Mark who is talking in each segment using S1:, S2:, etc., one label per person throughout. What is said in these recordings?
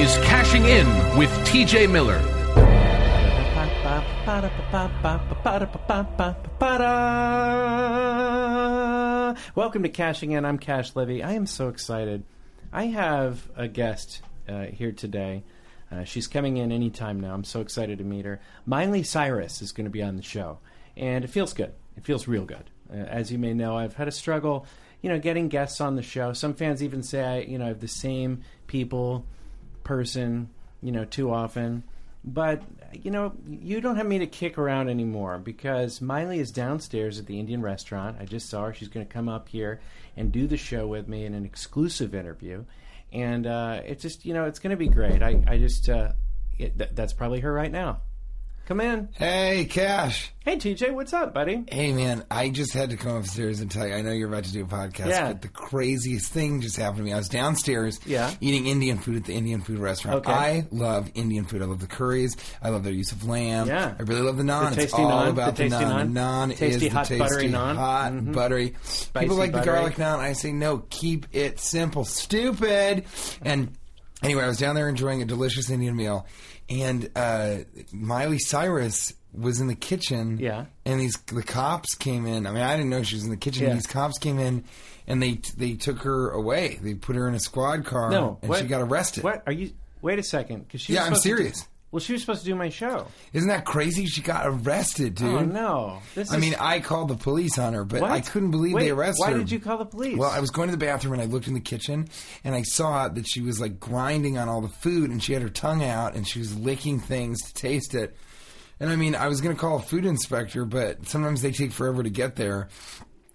S1: Is Cashing In with TJ Miller.
S2: Welcome to Cashing In. I'm Cash Levy. I am so excited. I have a guest uh, here today. Uh, she's coming in anytime now. I'm so excited to meet her. Miley Cyrus is going to be on the show, and it feels good. It feels real good. Uh, as you may know, I've had a struggle, you know, getting guests on the show. Some fans even say I, you know, I have the same people, person, you know, too often. But you know, you don't have me to kick around anymore because Miley is downstairs at the Indian restaurant. I just saw her. She's going to come up here and do the show with me in an exclusive interview, and uh, it's just you know, it's going to be great. I I just uh, it, th- that's probably her right now. Come in.
S3: Hey, Cash.
S2: Hey TJ, what's up, buddy?
S3: Hey, man. I just had to come upstairs and tell you. I know you're about to do a podcast,
S2: Yeah.
S3: but the craziest thing just happened to me. I was downstairs
S2: Yeah.
S3: eating Indian food at the Indian food restaurant.
S2: Okay.
S3: I love Indian food. I love the curries. I love their use of lamb.
S2: Yeah.
S3: I really love the naan.
S2: The
S3: it's all
S2: naan,
S3: about
S2: the
S3: the, naan.
S2: naan.
S3: The naan
S2: Tasty,
S3: is the
S2: hot,
S3: tasty,
S2: buttery naan.
S3: hot,
S2: Mhm.
S3: buttery. People like
S2: buttery.
S3: the garlic naan. I say no. Keep it simple. Stupid. And anyway, I was down there enjoying a delicious Indian meal, and uh, Miley Cyrus was in the kitchen.
S2: Yeah.
S3: And these the cops came in. I mean, I didn't know she was in the kitchen.
S2: Yeah.
S3: These cops came in, and they they took her away. They put her in a squad car.
S2: No,
S3: and
S2: what-
S3: she got arrested.
S2: What are you? Wait a second, because she.
S3: Yeah, I'm
S2: supposed to
S3: serious.
S2: Well, she was supposed to do my show.
S3: Isn't that crazy? She got arrested, dude.
S2: Oh no! This
S3: I
S2: is,
S3: mean, I called the police on her, but
S2: What?
S3: I couldn't believe
S2: Wait,
S3: they arrested her.
S2: why did you call the police?
S3: Well, I was going to the bathroom and I looked in the kitchen and I saw that she was like grinding on all the food and she had her tongue out and she was licking things to taste it. And I mean, I was going to call a food inspector, but sometimes they take forever to get there.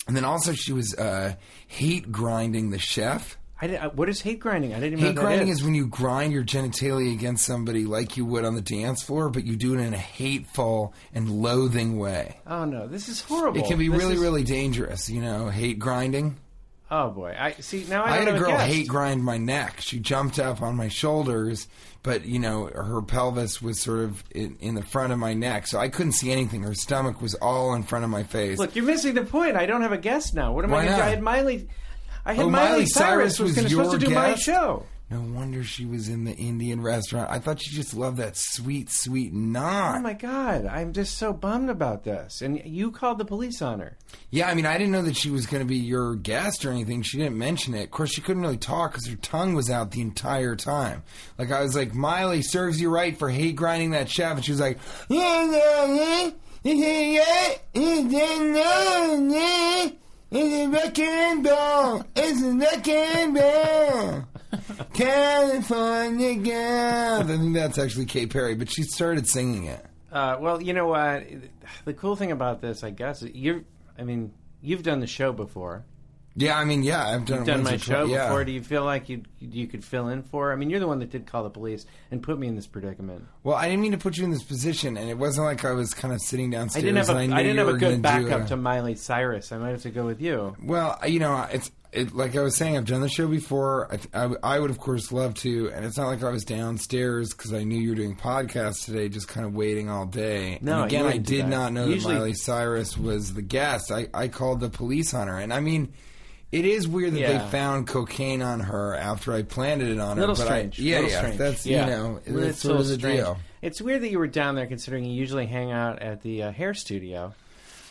S3: And then also she was uh, hate grinding the chef.
S2: I did, what is hate grinding? I didn't even
S3: Hate
S2: know
S3: grinding
S2: is.
S3: is when you grind your genitalia against somebody like you would on the dance floor, but you do it in a hateful and loathing way.
S2: Oh no, this is horrible.
S3: It can be
S2: This
S3: really,
S2: is-
S3: really dangerous, you know, hate grinding.
S2: Oh boy, I see now. I,
S3: I, had a girl hate grind my neck. She jumped up on my shoulders, but you know her pelvis was sort of in, in the front of my neck, so I couldn't see anything. Her stomach was all in front of my face.
S2: Look, you're missing the point. I don't have a guest now. What am
S3: Why
S2: I going to do?
S3: not?
S2: I had Miley. I had
S3: Oh,
S2: Miley,
S3: Miley
S2: Cyrus,
S3: Cyrus
S2: was,
S3: was
S2: supposed to do my show.
S3: no wonder she was in the Indian restaurant. I thought she just loved that sweet, sweet
S2: Oh my god, I'm just so bummed about this. And you called the police on her.
S3: yeah, I mean, I didn't know that she was going to be your guest or anything. She didn't mention it. Of course, she couldn't really talk because her tongue was out the entire time. Like I was like, Miley serves you right for hate grinding that chef, and she was like, It's a wrecking ball. It's a wrecking ball. California girl. I think that's actually Katy Perry, but she started singing it.
S2: Uh, well, you know what? The cool thing about this, I guess, is you're. I mean, you've done the show before.
S3: Yeah, I mean, yeah, I've done,
S2: You've done my show
S3: twice. Yeah.
S2: before. Do you feel like you you could fill in for? I mean, you're the one that did call the police and put me in this predicament.
S3: Well, I didn't mean to put you in this position, and it wasn't like I was kind of sitting
S2: I
S3: downstairs.
S2: didn't have a I,
S3: I,
S2: didn't have a good backup
S3: a-
S2: to Miley Cyrus. I might have to go with you.
S3: Well, you know, it's it, like I was saying. I've done the show before. I, I, I would, of course, love to, and it's not like I was downstairs because I knew you were doing podcasts today, just kind of waiting all day.
S2: No,
S3: and again, I did not know
S2: Usually-
S3: that Miley Cyrus was the guest. I, I called the police on her, and I mean. It is weird that
S2: Yeah.
S3: they found cocaine on her after I planted it on her.
S2: Little
S3: but
S2: strange.
S3: I, yeah,
S2: Little
S3: yeah,
S2: strange.
S3: that's
S2: Yeah.
S3: you know, that's sort of the
S2: strange.
S3: deal.
S2: It's weird that you were down there, considering you usually hang out at the uh, hair studio.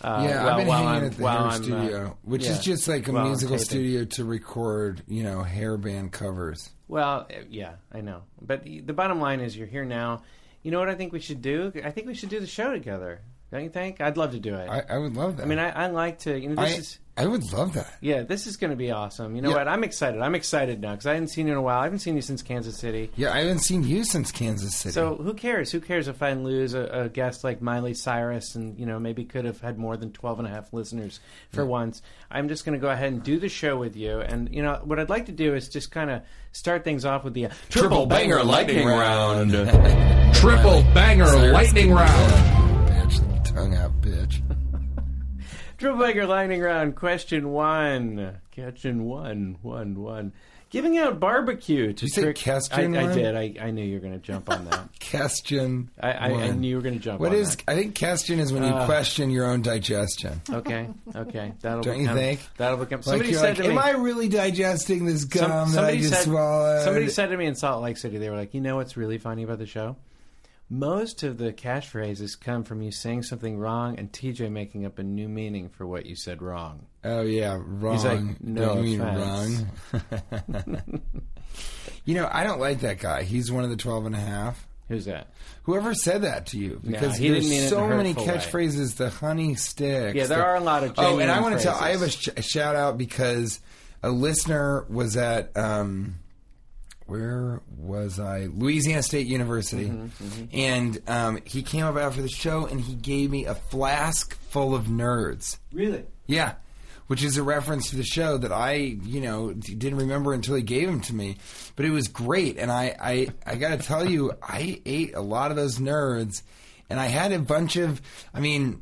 S2: Uh,
S3: Yeah,
S2: well,
S3: I've been hanging
S2: I'm-
S3: at the hair
S2: I'm, uh,
S3: studio, which
S2: yeah,
S3: is just like a musical studio to record, you know, hair band covers.
S2: Well, uh, yeah, I know. But the bottom line is, you're here now. You know what I think we should do? I think we should do the show together. Don't you think? I'd love to do it. I,
S3: I, I would love that.
S2: I mean, I, I like to. You know, this
S3: I,
S2: is
S3: I would love that.
S2: yeah, this is going to be awesome. You know
S3: Yeah.
S2: what? I'm excited. I'm excited now because I haven't seen you in a while. I haven't seen you since Kansas City.
S3: Yeah, I haven't seen you since Kansas City.
S2: So who cares? Who cares if I lose a, a guest like Miley Cyrus and you know maybe could have had more than 12 and a half listeners for once. I'm just going to go ahead and do the show with you. And you know what I'd like to do is just kind of start things off with the uh,
S1: Triple banger lightning round. Triple banger
S3: Cyrus
S1: lightning
S3: can-
S1: round.
S3: Tongue out, bitch.
S2: Triple Banger Lightning Round. Question one. Question one. One. One. Giving out barbecue to
S3: you
S2: trick.
S3: question
S2: I, I did. I, I knew you were going to jump on that.
S3: Question.
S2: I, I, I knew you were going to jump
S3: What
S2: on
S3: is?
S2: that.
S3: I think question is when you
S2: Uh,
S3: question your own digestion.
S2: Okay. Okay. That'll
S3: Don't you
S2: become,
S3: think?
S2: That'll become.
S3: Like
S2: Somebody said
S3: like,
S2: to me.
S3: "Am I really digesting this
S2: some-
S3: gum that I just
S2: said,
S3: swallowed?"
S2: Somebody said to me in Salt Lake City, they were like, you know what's really funny about the show? Most of the catchphrases come from you saying something wrong and TJ making up a new meaning for what you said wrong.
S3: "Oh yeah, wrong."
S2: He's like, "No
S3: you mean
S2: offense."
S3: wrong. you know, I don't like that guy. He's one of the twelve and a half.
S2: Who's that?
S3: Whoever said that to you? Because
S2: he didn't
S3: there's so many
S2: hurtful way.
S3: catchphrases. The honey sticks.
S2: Yeah, there
S3: the-
S2: are a lot of
S3: Oh, and I want to tell. I have a, sh- a shout out because a listener was at. Um, where was I? Louisiana State University,
S2: Mm-hmm,
S3: and um, he came up after the show and he gave me a flask full of nerds.
S2: Really?
S3: Yeah, which is a reference to the show that I, you know, didn't remember until he gave them to me. But it was great, and I, I, I got to tell you, I ate a lot of those nerds, and I had a bunch of, I mean,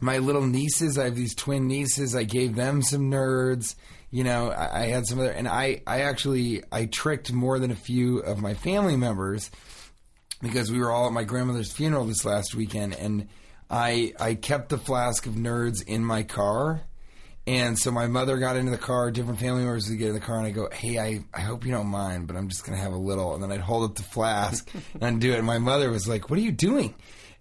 S3: my little nieces. I have these twin nieces. I gave them some nerds. You know, I, I had some other, and I, I actually, I tricked more than a few of my family members because we were all at my grandmother's funeral this last weekend, and I I kept the flask of nerds in my car. And so my mother got into the car, different family members would get in the car, and I go, Hey, I, I hope you don't mind, but I'm just going to have a little. And then I'd hold up the flask and I'd do it. And my mother was like, What are you doing?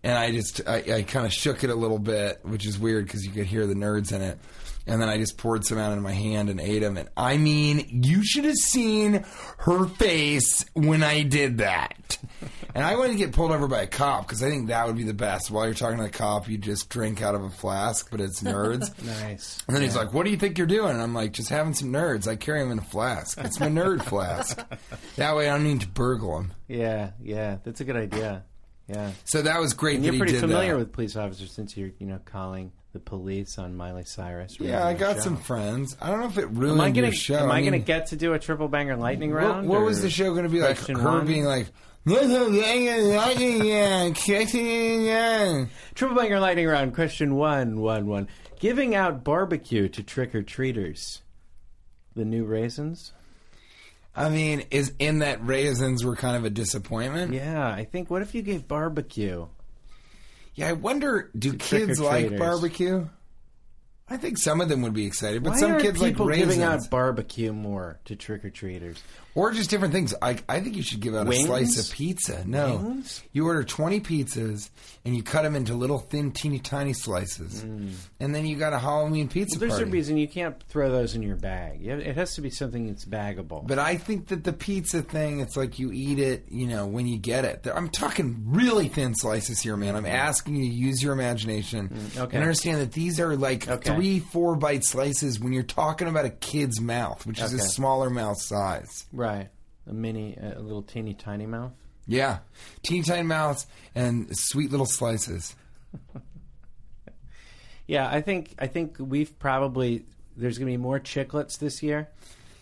S3: And I just, I, I kind of shook it a little bit, which is weird because you could hear the nerds in it. And then I just poured some out in my hand and ate them. And I mean, you should have seen her face when I did that. And I wanted to get pulled over by a cop because I think that would be the best. While you're talking to the cop, you just drink out of a flask, but it's nerds.
S2: Nice.
S3: And then he's like, "What do you think you're doing?" And I'm like, "Just having some nerds. I carry them in a flask. It's my nerd flask. That way, I don't need to burgle them."
S2: Yeah, yeah. That's a good idea. Yeah.
S3: So that was great.
S2: And you're pretty familiar
S3: that.
S2: with police officers since you're, you know, calling the police on Miley Cyrus.
S3: Yeah, I got
S2: show.
S3: some friends. I don't know if it ruined
S2: Am I gonna
S3: your show.
S2: am I, gonna get to do a triple banger lightning
S3: What,
S2: round?
S3: what was the show going to be like? Her
S2: one?
S3: being like, "Little gang, lightning, yeah, kicking, yeah."
S2: Triple banger lightning round. Question one, one, one. Giving out barbecue to trick or treaters. The new raisins.
S3: I mean, is in that raisins were kind of a disappointment.
S2: Yeah, I think. What if you gave barbecue?
S3: Yeah, I wonder, do kids like barbecue? I think some of them would be excited, but
S2: Why
S3: some
S2: aren't
S3: kids like
S2: people
S3: raisins,
S2: giving out barbecue more to trick or treaters?
S3: or just different things. I, I think you should give out
S2: Wings?
S3: a slice of pizza. No,
S2: Wings?
S3: you order twenty pizzas and you cut them into little thin, teeny tiny slices, and then you got a Halloween pizza
S2: There's
S3: party.
S2: a reason you can't throw those in your bag. You have- It has to be something that's baggable.
S3: But I think that the pizza thing, it's like you eat it, you know, when you get it. I'm talking really thin slices here, man. I'm asking you to use your imagination
S2: Mm, okay.
S3: and understand that these are like
S2: Okay.
S3: Three, four bite slices when you're talking about a kid's mouth, which is a
S2: Okay.
S3: smaller mouth size.
S2: right, a mini, a little teeny tiny mouth.
S3: Yeah. Teeny tiny mouths and sweet little slices.
S2: Yeah, I think I think we've probably there's going to be more chiclets this year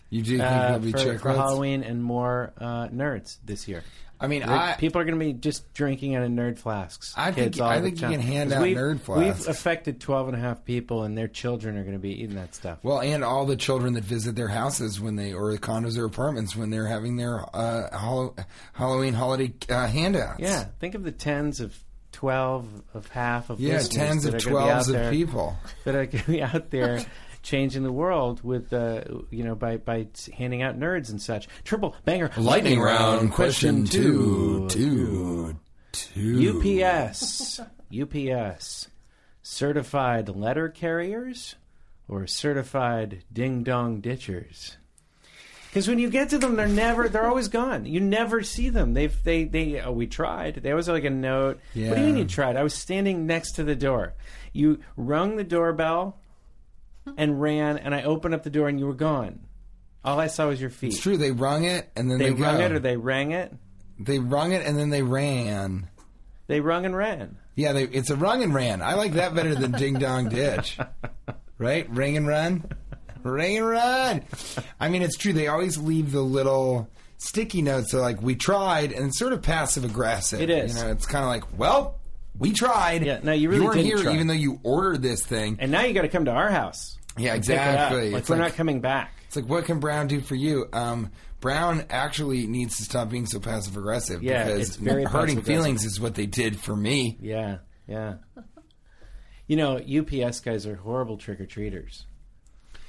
S3: You do think
S2: uh,
S3: there'll be
S2: for,
S3: chiclets?
S2: for Halloween and more uh, nerds this year.
S3: I mean, I,
S2: people are going to be just drinking out of nerd flasks.
S3: I think- I think you can hand out
S2: we've-
S3: nerd flasks.
S2: We've affected 12 and a half people, and their children are going to be eating that stuff.
S3: Well, and all the children that visit their houses when they, or the condos or apartments when they're having their uh, Hall- Halloween holiday uh, handouts.
S2: yeah, think of the tens of 12 of half of
S3: Yeah, tens of
S2: are gonna be out
S3: twelves of people.
S2: that are going to be out there changing the world with uh, you know by by handing out nerds and such. Triple banger
S3: Lightning round question
S2: two.
S3: two. Two. Two.
S2: UPS. UPS. Certified letter carriers or certified ding dong ditchers? Because when you get to them, they're never, they're always gone. You never see them. They've, they, they, oh, we tried. They always have like a note. What do you mean you tried? I was standing next to the door. You rung the doorbell and ran, and I opened up the door, and you were gone. All I saw was your feet.
S3: It's true. They rung it and then
S2: They
S3: they,
S2: rung
S3: go.
S2: it or they rang it.
S3: They rung it and then they ran.
S2: They rung and ran.
S3: Yeah, they, it's a rung and ran. I like that better than ding dong ditch. Right? Ring and run. Ring and run. I mean, it's true. They always leave the little sticky notes. So, like, we tried, and it's sort of passive aggressive.
S2: It is.
S3: You know, it's kind of like, well, we tried.
S2: Yeah, no, you really
S3: weren't
S2: didn't
S3: here,
S2: try.
S3: even though you ordered this thing.
S2: And now you got to come to our house.
S3: Yeah,
S2: and pick it up.
S3: exactly.
S2: Like
S3: It's
S2: we're
S3: like-
S2: not coming back.
S3: It's like, what can Brown do for you? Um, Brown actually needs to stop being so passive aggressive
S2: Yeah,
S3: because
S2: it's very
S3: hurting
S2: passive-aggressive.
S3: feelings is what they did for me.
S2: Yeah, yeah. You know, UPS guys are horrible trick or treaters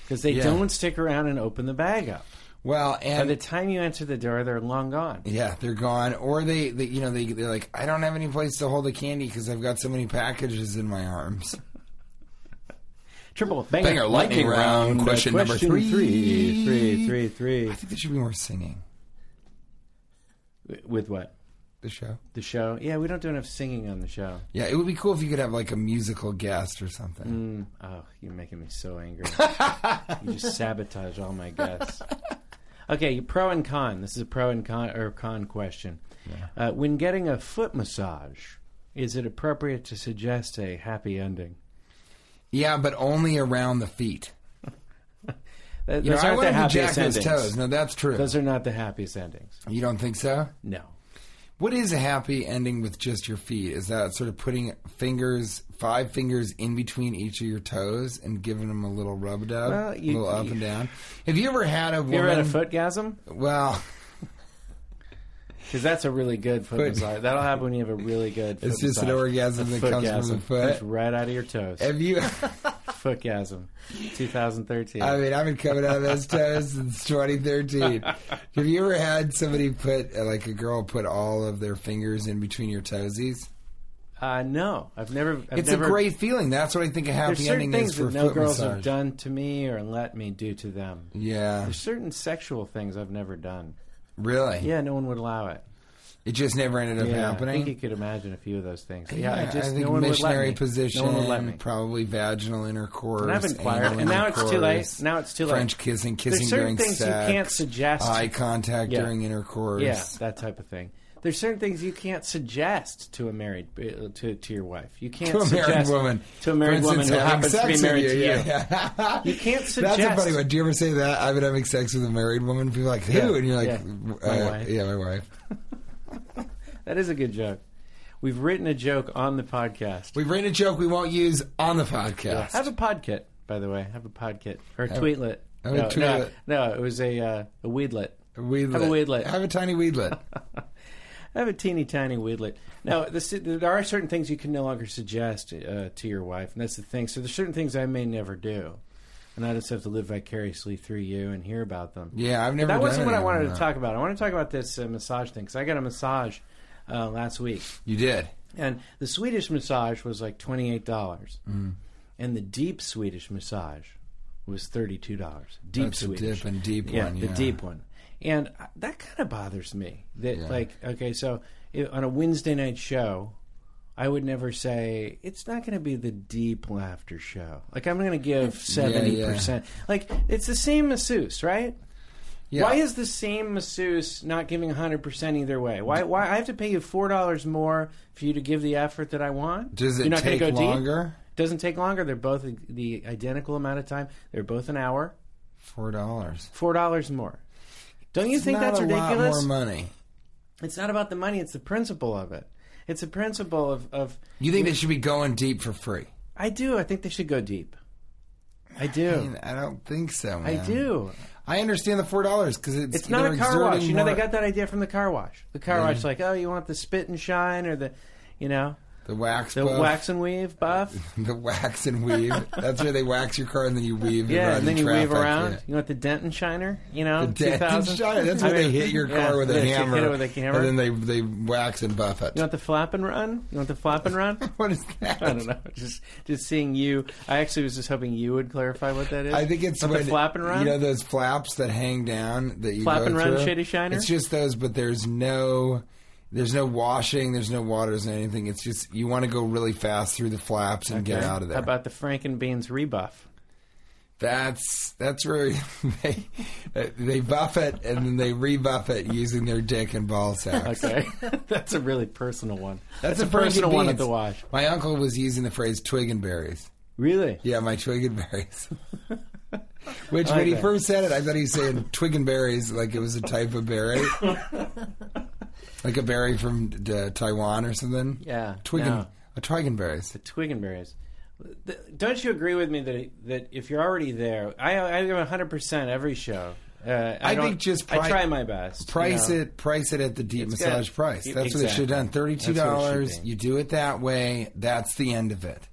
S2: because they
S3: Yeah.
S2: don't stick around and open the bag up.
S3: Well, and By
S2: the time you enter the door, they're long gone.
S3: Yeah, they're gone, or they, they you know, they they're like, I don't have any place to hold the candy because I've got so many packages in my arms.
S2: Triple banger,
S3: Banger lightning round, question number three.
S2: three, three, three, three.
S3: I think there should be more singing.
S2: With what?
S3: The show.
S2: The show? Yeah, we don't do enough singing on the show.
S3: Yeah, it would be cool if you could have like a musical guest or something.
S2: Mm, oh, you're making me so angry. you just sabotage all my guests. Okay, pro and con. This is a pro and con or con question. Uh, when getting a foot massage, is it appropriate to suggest a happy ending?
S3: Yeah, but only around the feet.
S2: Th-
S3: You know,
S2: Those
S3: I
S2: aren't the
S3: want to jack
S2: happiest endings.
S3: toes. No, that's true.
S2: Those are not the happiest endings.
S3: you don't think so?
S2: No.
S3: What is a happy ending with just your feet? Is that sort of putting fingers, five fingers in between each of your toes and giving them a little rub dub,
S2: Well,
S3: a little up and down? Have you ever had a woman?
S2: You ever had a footgasm?
S3: Well,
S2: Because that's a really good foot,
S3: Foot-
S2: massage. That'll happen when you have a really good.
S3: It's
S2: foot
S3: just an orgasm that comes from the foot.
S2: Comes right out of your toes.
S3: have you?
S2: Footgasm, 2013.
S3: I mean, I've been coming out of those toes since 2013. Have you ever had somebody put, like a girl, put all of their fingers in between your toesies?
S2: uh, no, I've never. I've
S3: it's
S2: never,
S3: a great feeling. That's what I think a happy ending
S2: things
S3: is for
S2: that no girls
S3: massage.
S2: have done to me or let me do to them.
S3: Yeah,
S2: There's certain sexual things I've never done.
S3: Really.
S2: Yeah, no one would allow it.
S3: It just never ended up
S2: yeah, I think you could imagine a few of those things. Yeah, I just
S3: think
S2: no one
S3: missionary
S2: would let me.
S3: position,
S2: No one would let me.
S3: probably vaginal intercourse.
S2: And I've inquired, and now it's too late. Now it's too late.
S3: French kissing, kissing
S2: There's certain
S3: during
S2: things
S3: sex,
S2: you can't suggest.
S3: eye contact
S2: Yeah.
S3: during intercourse.
S2: Yeah, that type of thing. There's certain things you can't suggest to a married uh, to to your wife. You can't
S3: To a married
S2: suggest
S3: woman.
S2: to a married
S3: For
S2: woman who happens to be married to you.
S3: Yeah, yeah.
S2: You can't suggest.
S3: That's a funny one. Do you ever say that? I've been having sex with a married woman. People are like, who?
S2: Yeah.
S3: And you're like,
S2: Yeah.
S3: uh,
S2: My wife.
S3: Yeah, my wife.
S2: That is a good joke. We've written a joke on the podcast.
S3: We've written a joke we won't use on the podcast.
S2: Have a podkit, by the way. Have a podkit or a
S3: Have-
S2: tweetlet.
S3: have
S2: no, no,
S3: tweetlet.
S2: no, it was a uh, a weedlet.
S3: Weedlet.
S2: Have a weedlet.
S3: Have a tiny weedlet.
S2: I have a teeny tiny weedlet. Now, this, there are certain things you can no longer suggest uh, to your wife, and that's the thing. So there's certain things I may never do, and I just have to live vicariously through you and hear about them.
S3: Yeah, I've never.
S2: that
S3: done
S2: wasn't what I wanted to talk about. I want to talk about this uh, massage thing because I got a massage uh, last week,
S3: You did.
S2: and the Swedish massage was like twenty eight dollars,
S3: Mm.
S2: and the deep Swedish massage was thirty two dollars. Deep
S3: That's a
S2: Swedish,
S3: dip and deep
S2: yeah,
S3: one,
S2: the deep one, and that kind of bothers me. That
S3: Yeah.
S2: like okay, so i on a Wednesday night show. I would never say it's not going to be the deep laughter show. Like I'm going to give seventy percent. Like it's the same masseuse, right?
S3: Yeah.
S2: Why is the same masseuse not giving 100% either way? Why why I have to pay you $4 more for you to give the effort that I want?
S3: Does it
S2: You're not
S3: take
S2: go deep?
S3: longer?
S2: Doesn't take longer. They're both the identical amount of time. They're both an hour.
S3: Four dollars.
S2: $4 more. Don't you think
S3: not
S2: that's ridiculous?
S3: More money.
S2: It's not about the money, it's the principle of it. It's a principle of, of
S3: You think they should be going deep for free?
S2: I do. I think they should go deep. I
S3: I,
S2: do.
S3: mean, I don't think so.
S2: I do.
S3: I understand the four dollars because it's
S2: It's not a car wash. You know, they got that idea from the car wash. The car
S3: Yeah.
S2: wash, like, oh, you want the spit and shine or the, you know,
S3: The wax
S2: The
S3: buff.
S2: wax and weave buff.
S3: The wax and weave. That's where they wax your car and then you weave.
S2: Yeah, and then you
S3: traffic,
S2: weave around.
S3: yeah.
S2: You want the dent and shiner? You know,
S3: The dent and
S2: 2000?
S3: shine. That's
S2: I
S3: where they hit your car
S2: yeah,
S3: with a hammer.
S2: Hit it with a hammer.
S3: And then they they wax and buff it.
S2: you want the flap and run? You want the flap and run?
S3: what is that?
S2: I don't know. Just just seeing you. I actually was just hoping you would clarify what that is.
S3: I think it's when
S2: the flap and run.
S3: You know those flaps that hang down that you
S2: Flap
S3: go
S2: and run,
S3: through?
S2: Shady Shiner?
S3: It's just those, but there's no. There's no washing. There's no waters and anything. It's just you want to go really fast through the flaps and get
S2: Okay.
S3: out of there.
S2: How about the Frankenbeans rebuff?
S3: That's that's where they they buff it and then they rebuff it using their dick and ball sacks.
S2: Okay, that's a really personal one.
S3: That's,
S2: a personal one at the wash.
S3: My uncle was using the phrase twig and berries.
S2: Really?
S3: Yeah, my twig and berries. Which, when he
S2: that.
S3: first said it, I thought he was saying twig and berries like it was a type of berry. Like a berry from uh, Taiwan or something.
S2: Yeah.
S3: Twig
S2: no.
S3: a twig and berries.
S2: the twig and berries. Th- Don't you agree with me that that if you're already there, I I give 100 percent every show. Uh, I,
S3: I think just
S2: I try my best. you
S3: Price
S2: know.
S3: it, price it at the deep
S2: It's
S3: massage
S2: good.
S3: price. That's what it should have done. Thirty-two
S2: That's what it
S3: dollars. You do it that way. That's the end of it.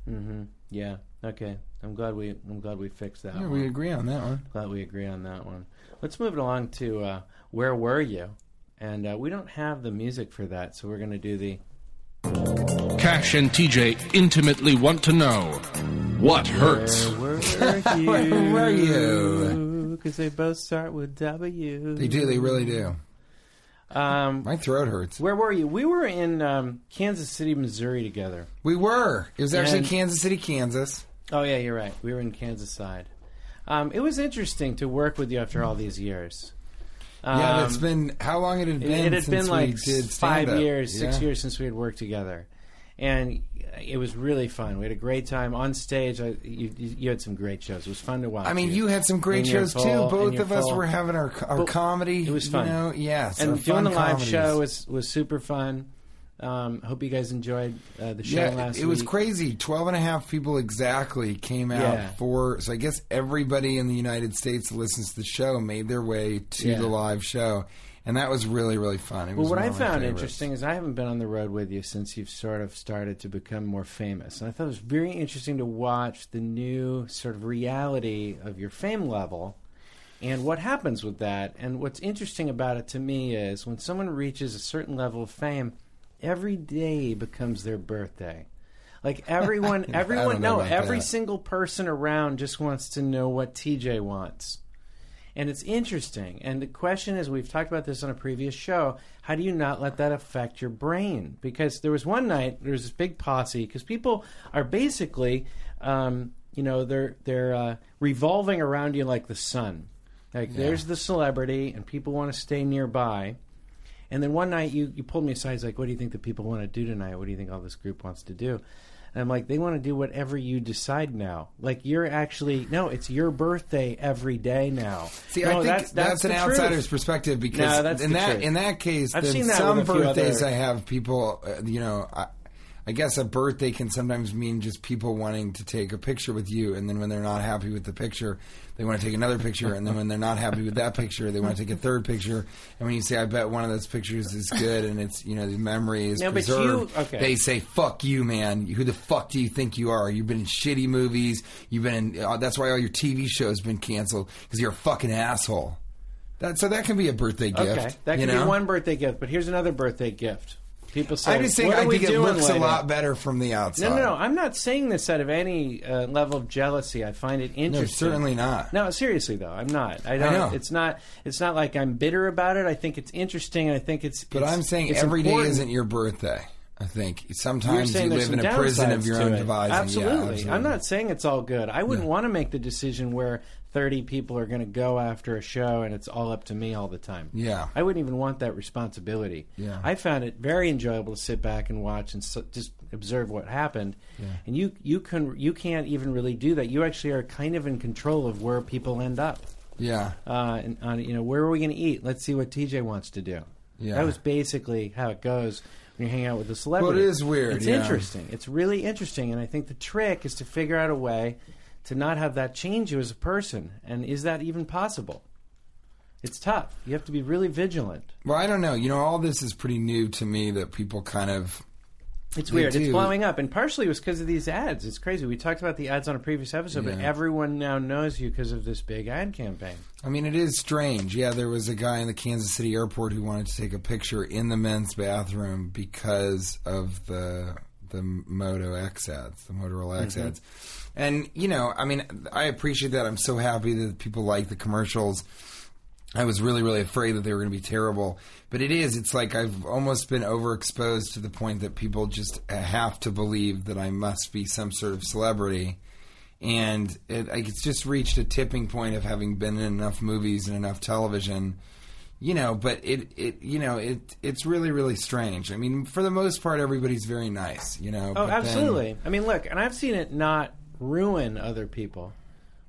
S2: Yeah. Okay. I'm glad we I'm glad we fixed that.
S3: Yeah,
S2: one.
S3: we agree on that one.
S2: Glad we agree on that one. Let's move it along to uh, where were you? And uh, we don't have the music for that, so we're going to do the
S1: Cash and TJ intimately want to know what hurts.
S2: Where were you?
S3: Where were you?
S2: Because they both start with W.
S3: They do. They really do.
S2: Um,
S3: My throat hurts.
S2: where were you? We were in um, Kansas City, Missouri together.
S3: We were. It was actually
S2: And-
S3: Kansas City, Kansas.
S2: Oh yeah, you're right. We were in Kansas side. Um, it was interesting to work with you after all these years. Um,
S3: yeah, it's been how long it
S2: had
S3: been?
S2: it had
S3: since
S2: been like
S3: we did
S2: five years, six
S3: Yeah.
S2: years since we had worked together, and it was really fun. We had a great time on stage. I, you, you had some great shows. It was fun to watch.
S3: I mean, you had some great shows
S2: full,
S3: too. Both of us were having our our
S2: But
S3: comedy.
S2: it was fun.
S3: You know? Yes,
S2: and doing the live
S3: comedies.
S2: show was was super fun. Um, hope you guys enjoyed uh, the show
S3: Yeah,
S2: last
S3: it was
S2: week.
S3: crazy. Twelve and a half people exactly came out
S2: Yeah.
S3: for. So I guess everybody in the United States that listens to the show made their way to
S2: Yeah.
S3: the live show, and that was really really fun. It
S2: Well,
S3: was
S2: what I found
S3: favorites.
S2: interesting is I haven't been on the road with you since you've sort of started to become more famous. And I thought it was very interesting to watch the new sort of reality of your fame level and what happens with that. And what's interesting about it to me is when someone reaches a certain level of fame, every day becomes their birthday. Like everyone, everyone, no, every
S3: that.
S2: single person around just wants to know what TJ wants. And it's interesting. And the question is we've talked about this on a previous show. How do you not let that affect your brain? Because there was one night, there was this big posse, because people are basically, um, you know, they're, they're uh, revolving around you like the sun. Like there's the celebrity, and people want to stay nearby. And then one night you, you pulled me aside. He's like, "What do you think the people want to do tonight? What do you think all this group wants to do?" And I'm like, "They want to do whatever you decide now. Like you're actually no, it's your birthday every day now.
S3: See,
S2: No,
S3: I think that's, an
S2: the
S3: outsider's perspective because
S2: No, that's
S3: in that
S2: truth.
S3: in that case,
S2: I've
S3: then
S2: seen that
S3: some
S2: with a few
S3: birthdays
S2: other-
S3: I have people, uh, you know, I, I guess a birthday can sometimes mean just people wanting to take a picture with you, and then when they're not happy with the picture, they want to take another picture, and then when they're not happy with that picture, they want to take a third picture. And when you say, "I bet one of those pictures is good," and it's you know the memory is
S2: No, but you-
S3: preserved,
S2: okay.
S3: they say, "Fuck you, man! Who the fuck do you think you are? You've been in shitty movies. You've been in. Uh, that's why all your TV shows been canceled because you're a fucking asshole." That so that can be a birthday gift.
S2: Okay, that could
S3: know?
S2: be one birthday gift. But here's another birthday gift. People say,
S3: I just think
S2: what
S3: I
S2: are we
S3: think it
S2: doing
S3: looks a
S2: later?
S3: lot better from the outside.
S2: No, no, no. I'm not saying this out of any uh, level of jealousy. I find it
S3: No,
S2: interesting.
S3: certainly not.
S2: No, seriously though, I'm not. I don't.
S3: know.
S2: It's not. It's not like I'm bitter about it. I think it's interesting. and I think it's.
S3: But
S2: it's-
S3: I'm saying
S2: it's
S3: every day
S2: important.
S3: isn't your birthday. I think
S2: You're
S3: sometimes
S2: saying
S3: you
S2: there's
S3: live in
S2: some
S3: a prison
S2: downsides
S3: of your
S2: to
S3: own
S2: it.
S3: devising. Yeah,
S2: Absolutely. I'm not saying it's all good. I wouldn't want to make the decision where 30 people are going to go after a show and it's all up to me all the time.
S3: Yeah.
S2: I wouldn't even want that responsibility.
S3: Yeah.
S2: I found it very enjoyable to sit back and watch and so, just observe what happened. Yeah. And you you can you can't even really do that. You actually are kind of in control of where people end up.
S3: Yeah.
S2: Uh, and on you know where are we going to eat? Let's see what TJ wants to do.
S3: Yeah.
S2: That was basically how it goes when you hang out with a celebrity.
S3: Well, it is weird,
S2: It's
S3: yeah.
S2: interesting. It's really interesting, and I think the trick is to figure out a way to not have that change you as a person. And is that even possible? It's tough. You have to be really vigilant.
S3: Well, I don't know. You know, all this is pretty new to me that people kind of
S2: It's weird. It's blowing up, and partially it was because of these ads. It's crazy. We talked about the ads on a previous episode, but everyone now knows you because of this big ad campaign.
S3: I mean, it is strange. Yeah, there was a guy in the Kansas City airport who wanted to take a picture in the men's bathroom because of the the Moto X ads, the Motorola X mm-hmm. ads. And you know, I mean, I appreciate that. I'm so happy that people like the commercials. I was really, really afraid that they were going to be terrible. But it is. It's like I've almost been overexposed to the point that people just uh, have to believe that I must be some sort of celebrity. And it, it's just reached a tipping point of having been in enough movies and enough television, you know. But it, it, you know, it, it's really, really strange. I mean, for the most part, everybody's very nice, you know.
S2: Oh,
S3: but then-
S2: absolutely. I mean, look, and I've seen it not ruin other people.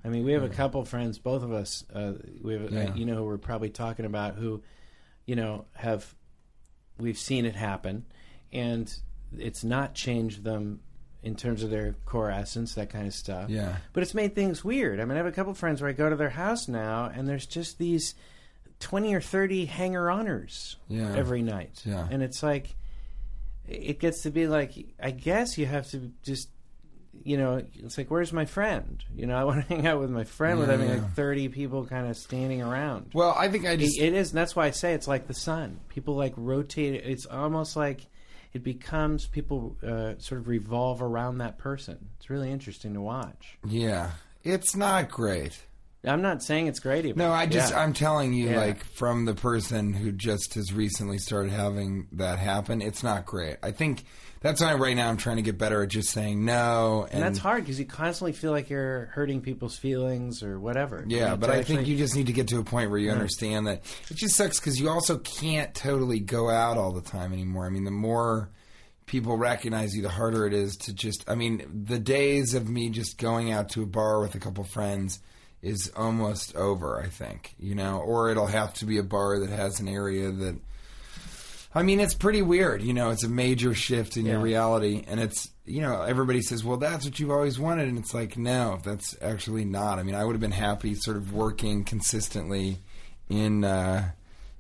S2: I mean, we have a couple friends, both of us. Uh, we have,
S3: Yeah.
S2: uh, you know, who we're probably talking about who, you know, have we've seen it happen, and it's not changed them in terms of their core essence, that kind of stuff.
S3: Yeah.
S2: But it's made things weird. I mean, I have a couple friends where I go to their house now, and there's just these twenty or thirty hanger-oners
S3: Yeah.
S2: every night,
S3: Yeah.
S2: and it's like it gets to be like I guess you have to just you know it's like where's my friend you know I want to hang out with my friend with
S3: Yeah,
S2: having
S3: yeah.
S2: like thirty people kind of standing around.
S3: Well, I think I
S2: It-
S3: just
S2: it is. And that's why I say it's like the sun. People like rotate. It's almost like it becomes people uh, sort of revolve around that person. It's really interesting to watch.
S3: yeah, it's not great.
S2: I'm not saying it's great. Even.
S3: No, I just
S2: Yeah.
S3: I'm telling you,
S2: Yeah.
S3: like from the person who just has recently started having that happen, it's not great. I think that's why right now I'm trying to get better at just saying no,
S2: and that's hard because you constantly feel like you're hurting people's feelings or whatever.
S3: Yeah, but I think you just need to get to a point where you understand that it just sucks because you also can't totally go out all the time anymore. I mean, the more people recognize you, the harder it is to just. I mean, the days of me just going out to a bar with a couple friends is almost over. I think you know, or it'll have to be a bar that has an area that. I mean, it's pretty weird. You know, it's a major shift in your reality, and it's you know everybody says, "Well, that's what you've always wanted," and it's like, no, that's actually not. I mean, I would have been happy, sort of working consistently in uh,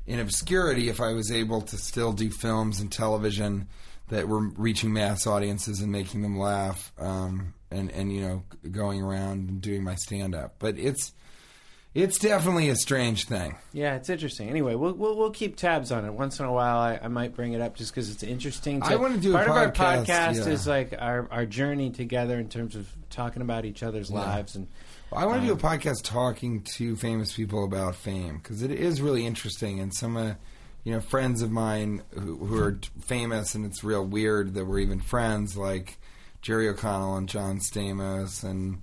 S3: in obscurity if I was able to still do films and television that were reaching mass audiences and making them laugh, um, and and you know going around and doing my stand up. But it's it's definitely a strange thing.
S2: Yeah, it's interesting. Anyway, we'll we'll, we'll keep tabs on it. Once in a while, I, I might bring it up just because it's interesting. To,
S3: I wanna do a
S2: part of our
S3: podcast, yeah.
S2: is like our our journey together in terms of talking about each other's
S3: Yeah.
S2: lives and.
S3: I want to do a podcast talking to famous people about fame because it is really interesting, and some, uh, you know, friends of mine who, who are famous, and it's real weird that we're even friends, like Jerry O'Connell and John Stamos, and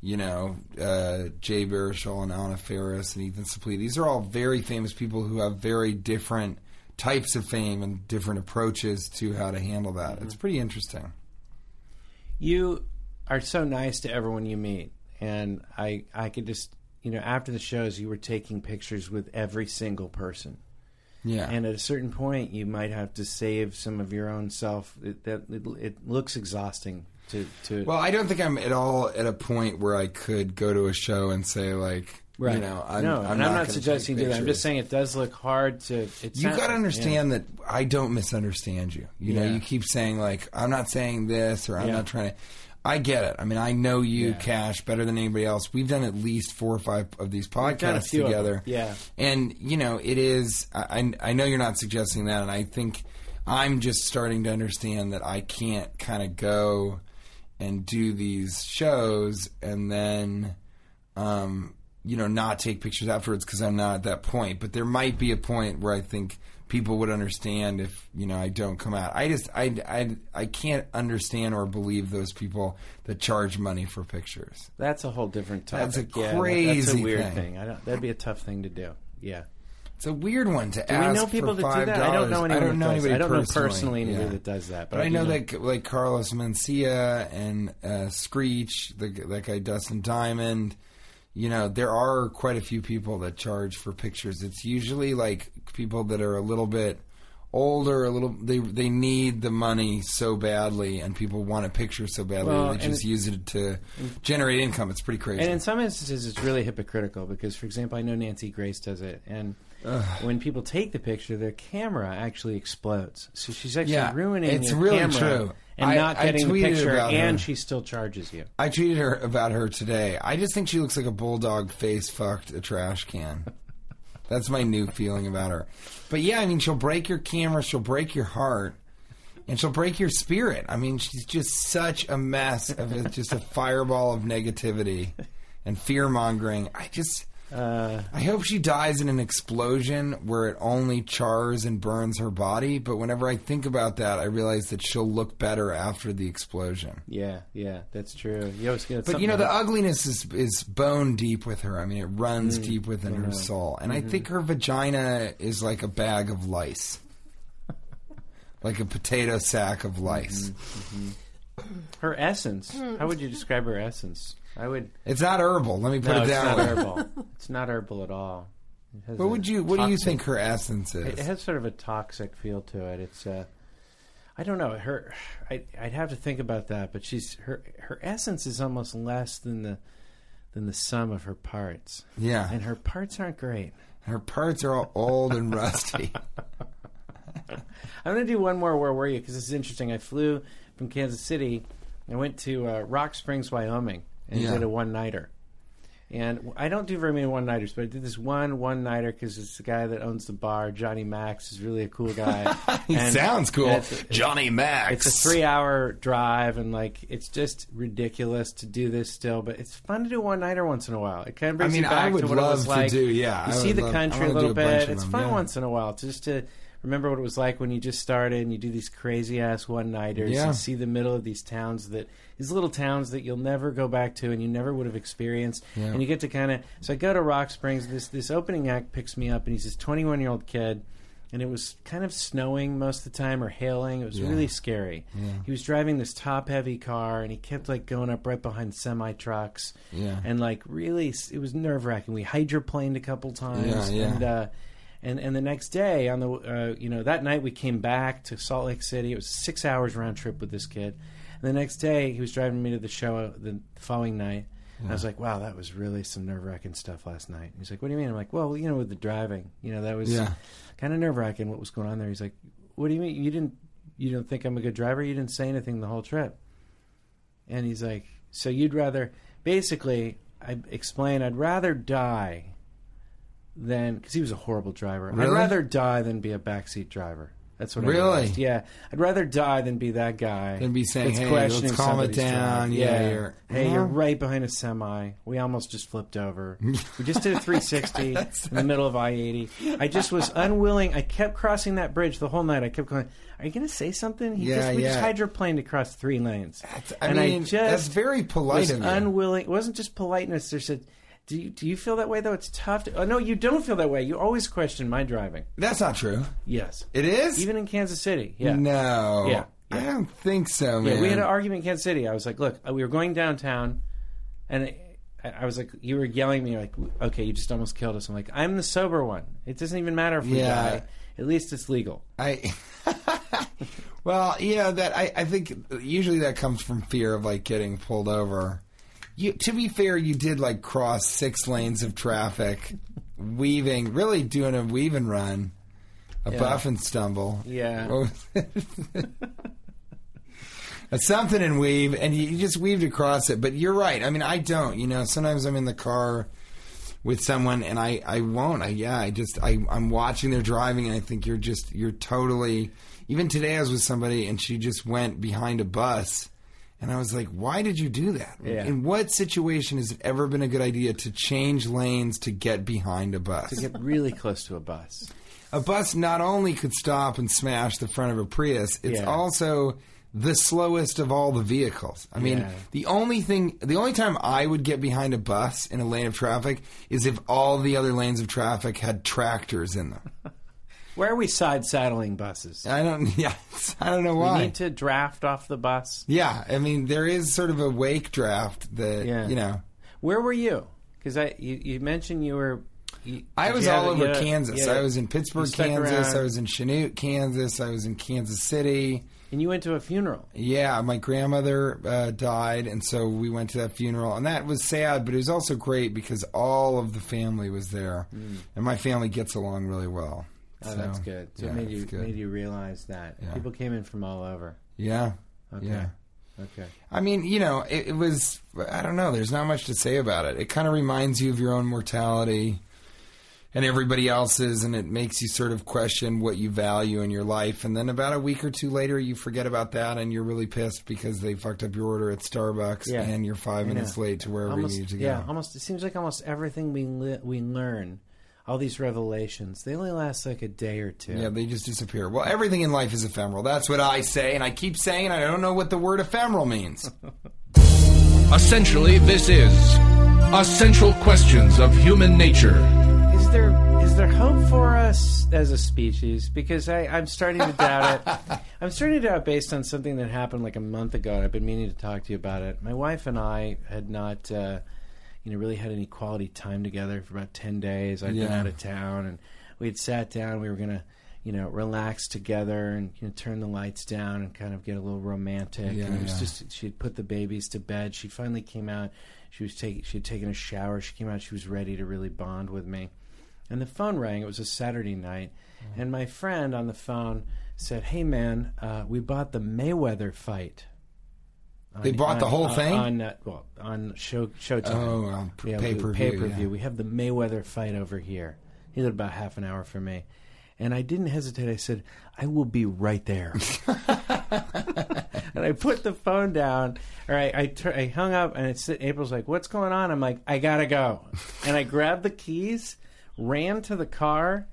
S3: you know, uh, Jay Baruchel and Anna Faris and Ethan Suplee. These are all very famous people who have very different types of fame and different approaches to how to handle that. It's pretty interesting.
S2: you are so nice to everyone you meet and i i could just you know after the shows you were taking pictures with every single person
S3: Yeah.
S2: and at a certain point you might have to save some of your own self it, that it, it looks exhausting to to
S3: Well, I don't think I'm at all at a point where I could go to a show and say like, you know, I'm,
S2: no,
S3: I'm
S2: and
S3: not
S2: I'm not
S3: gonna
S2: suggesting you do that. I'm just saying it does look hard to. It's
S3: You
S2: not-
S3: got to
S2: yeah.
S3: understand that I don't misunderstand you. You know, you keep saying like, I'm not saying this or I'm
S2: Yeah.
S3: not trying to. I get it. I mean, I know you,
S2: Yeah.
S3: Cash, better than anybody else. We've done at least four or five of these podcasts
S2: few of them,
S3: together.
S2: yeah.
S3: and you know, it is. I, I I know you're not suggesting that, and I think I'm just starting to understand that I can't kind of go and do these shows and then um, you know, not take pictures afterwards because I'm not at that point. But there might be a point where I think people would understand if you know I don't come out. I just I I I can't understand or believe those people that charge money for pictures.
S2: That's a whole different topic.
S3: That's a
S2: Yeah, that- that's
S3: crazy
S2: a weird
S3: thing.
S2: thing. I don't, that'd be a tough thing to do. Yeah.
S3: It's a weird one to
S2: Do
S3: ask.
S2: we know people that do
S3: $5.
S2: that? I don't know anyone.
S3: I don't
S2: that
S3: know anybody.
S2: I don't know
S3: personally.
S2: personally anybody
S3: Yeah.
S2: that does that. But,
S3: But I
S2: do
S3: know that like Carlos Mencia and uh, Screech, the, that guy Dustin Diamond. You know, there are quite a few people that charge for pictures. It's usually like people that are a little bit older, a little they they need the money so badly, and people want a picture so badly
S2: Well,
S3: they just
S2: it-
S3: use it to generate income. It's pretty crazy.
S2: And in some instances, it's really hypocritical because, for example, I know Nancy Grace does it, and when people take the picture, their camera actually explodes. So she's actually
S3: Yeah,
S2: ruining
S3: it's
S2: your
S3: really
S2: camera
S3: true.
S2: and
S3: I-
S2: not getting the picture, and
S3: her.
S2: she still charges you.
S3: I tweeted her about her today. I just think she looks like a bulldog face fucked a trash can. That's my new feeling about her. But yeah, I mean, she'll break your camera, she'll break your heart, and she'll break your spirit. I mean, she's just such a mess of just a fireball of negativity and fear mongering. I just.
S2: Uh,
S3: I hope she dies in an explosion where it only chars and burns her body. But whenever I think about that, I realize that she'll look better after the explosion.
S2: yeah, yeah, that's true. You always get
S3: But you know, the ugliness is is bone deep with her. I mean, it runs mm, deep within her soul, and I mm-hmm. think her vagina is like a bag of lice, like a potato sack of lice. Mm-hmm, mm-hmm.
S2: her essence. How would you describe her essence? I would.
S3: It's not herbal. Let me put
S2: no,
S3: it
S2: it's
S3: that
S2: not
S3: way.
S2: herbal. It's not herbal at all. It has
S3: What
S2: a
S3: would you? What do you
S2: toxic-
S3: think her essence is?
S2: It has sort of a toxic feel to it. It's uh, I don't know her. I, I'd have to think about that, but she's her her essence is almost less than the than the sum of her parts,
S3: yeah,
S2: and her parts aren't great.
S3: her parts are all old and rusty.
S2: I'm going to do one more. Where were you? Because this is interesting. I flew from Kansas City. I went to uh, Rock Springs, Wyoming, and
S3: Yeah.
S2: did a one nighter. And I don't do very many one nighters, but I did this one one nighter because it's the guy that owns the bar, Johnny Max, is really a cool guy.
S3: he
S2: And-
S3: sounds cool,
S2: and it's-
S3: Johnny Max.
S2: It's a three hour drive, and like it's just ridiculous to do this still, but it's fun to do one nighter once in a while. It kind of
S3: I
S2: brings
S3: mean,
S2: you back
S3: I
S2: to what it was
S3: to
S2: like.
S3: do. Yeah,
S2: you
S3: I
S2: see the
S3: love-
S2: country a little
S3: a
S2: bit. It's
S3: them,
S2: fun
S3: yeah.
S2: once in a while just to remember what it was like when you just started and you do these crazy ass one nighters
S3: Yeah.
S2: and see the middle of these towns that these little towns that you'll never go back to and you never would have experienced.
S3: Yeah.
S2: And you get to kind of so I go to Rock Springs. This this opening act picks me up and he's this 21 year old kid. And it was kind of snowing most of the time or hailing. It was
S3: Yeah.
S2: really scary. He was driving this top heavy car and he kept like going up right behind semi trucks
S3: Yeah.
S2: and like really it was nerve wracking. We hydroplaned a couple times,
S3: Yeah, yeah.
S2: and uh, and and the next day on the uh, you know that night we came back to Salt Lake City. It was six hours round trip with this kid. And the next day he was driving me to the show the following night. And I was like, "Wow, that was really some nerve wracking stuff last night." He's like, "What do you mean?" I'm like, "Well, you know, with the driving, you know, that was
S3: Yeah.
S2: kind of nerve wracking. What was going on there?" He's like, "What do you mean? You didn't you don't think I'm a good driver? You didn't say anything the whole trip." And he's like, "So you'd rather?" Basically, I explain, I'd rather die than because he was a horrible driver. I'd rather die than be a backseat driver. That's what I
S3: Really?
S2: realized. Yeah, I'd rather die than be that guy.
S3: Than be saying,
S2: that's
S3: "Hey, let's calm it down.
S2: drive."
S3: Yeah, you're-
S2: hey, you're right behind a semi. We almost just flipped over. we just did a 360 in the middle of I-80. I just was unwilling. I kept crossing that bridge the whole night. I kept going. Are you going to say something? He
S3: Yeah,
S2: just, we just hydroplaned across three lanes.
S3: I
S2: and
S3: mean,
S2: I just
S3: that's very polite
S2: was unwilling. It wasn't just politeness. There's said, "Do you, do you feel that way though? It's tough." To, oh no, you don't feel that way. You always question my driving.
S3: That's not true.
S2: Yes,
S3: It is.
S2: even in Kansas City. Yeah,
S3: No.
S2: Yeah,
S3: I don't think so, man.
S2: yeah. We had an argument in Kansas City. I was like, "Look, uh, we were going downtown, and." I, I was like, you were yelling at me like, okay, you just almost killed us. I'm like, I'm the sober one. It doesn't even matter if we
S3: Yeah.
S2: die. At least it's legal.
S3: I well, you know that I, I think usually that comes from fear of like getting pulled over. You, to be fair, you did like cross six lanes of traffic, weaving, really doing a weave and run, a
S2: Yeah.
S3: buff and stumble.
S2: Yeah.
S3: Something in weave, and you, you just weaved across it. But you're right. I mean, I don't. You know, sometimes I'm in the car with someone, and I, I won't. I yeah, I just I I'm watching their driving, and I think you're just you're totally. Even today, I was with somebody, and she just went behind a bus, and I was like, "Why did you do that?
S2: Yeah.
S3: In what situation has it ever been a good idea to change lanes to get behind a bus?
S2: To get really close to a bus.
S3: a bus not only could stop and smash the front of a Prius, it's
S2: Yeah.
S3: also the slowest of all the vehicles. I mean,
S2: Yeah.
S3: the only thing, the only time I would get behind a bus in a lane of traffic is if all the other lanes of traffic had tractors in them.
S2: Where are we side saddling buses?
S3: I don't, yeah, I don't know
S2: We
S3: why.
S2: need to draft off the bus.
S3: yeah, I mean, there is sort of a wake draft that,
S2: Yeah.
S3: you know.
S2: Where were you? Because I you, you mentioned you were. You,
S3: I was all over Kansas. I was in
S2: Pittsburg,
S3: Kansas.
S2: around.
S3: I was in Chanute, Kansas. I was in Kansas City.
S2: And you went to a funeral.
S3: Yeah, my grandmother uh, died, and so we went to that funeral, and that was sad, but it was also great because all of the family was there, and my family gets along really well.
S2: Oh,
S3: So,
S2: that's good. So
S3: yeah,
S2: it made you
S3: good.
S2: made you realize that
S3: Yeah.
S2: people came in from all over.
S3: Yeah,
S2: Okay.
S3: yeah.
S2: Okay.
S3: I mean, you know, it, it was. I don't know. There's not much to say about it. It kind of reminds you of your own mortality and everybody else's, and it makes you sort of question what you value in your life. And then about a week or two later, you forget about that, and you're really pissed because they fucked up your order at Starbucks,
S2: Yeah.
S3: and you're five minutes late to wherever
S2: almost,
S3: you need to go.
S2: Yeah, almost. It seems like almost everything we li- we learn, all these revelations, they only last like a day or two.
S3: Yeah, they just disappear. Well, everything in life is ephemeral. That's what I say, and I keep saying I don't know what the word ephemeral means.
S1: Essentially, this is Essential Questions of Human Nature.
S2: Is there is there hope for us as a species? Because I, I'm starting to doubt it. I'm starting to doubt based on something that happened like a month ago, and I've been meaning to talk to you about it. My wife and I had not, uh, you know, really had any quality time together for about ten days. I'd been out of town, and we had sat down. We were gonna, you know, relax together and you know, turn the lights down and kind of get a little romantic.
S3: Yeah,
S2: and it was
S3: yeah.
S2: just she had put the babies to bed. She finally came out. She was taking she had taken a shower. She came out. She was ready to really bond with me. And the phone rang. It was a Saturday night, and my friend on the phone said, "Hey man, uh, we bought the Mayweather fight."
S3: They bought the whole
S2: on-
S3: thing?
S2: on uh, well on show Showtime.
S3: Oh, on p-
S2: yeah,
S3: pay-per-view,
S2: Pay per view.
S3: yeah.
S2: We have the Mayweather fight over here. He lived about half an hour from me, and I didn't hesitate. I said, "I will be right there." and I put the phone down. Or I, I, tur- I hung up, and it's April's like, "What's going on?" I'm like, "I gotta go," and I grabbed the keys, ran to the car,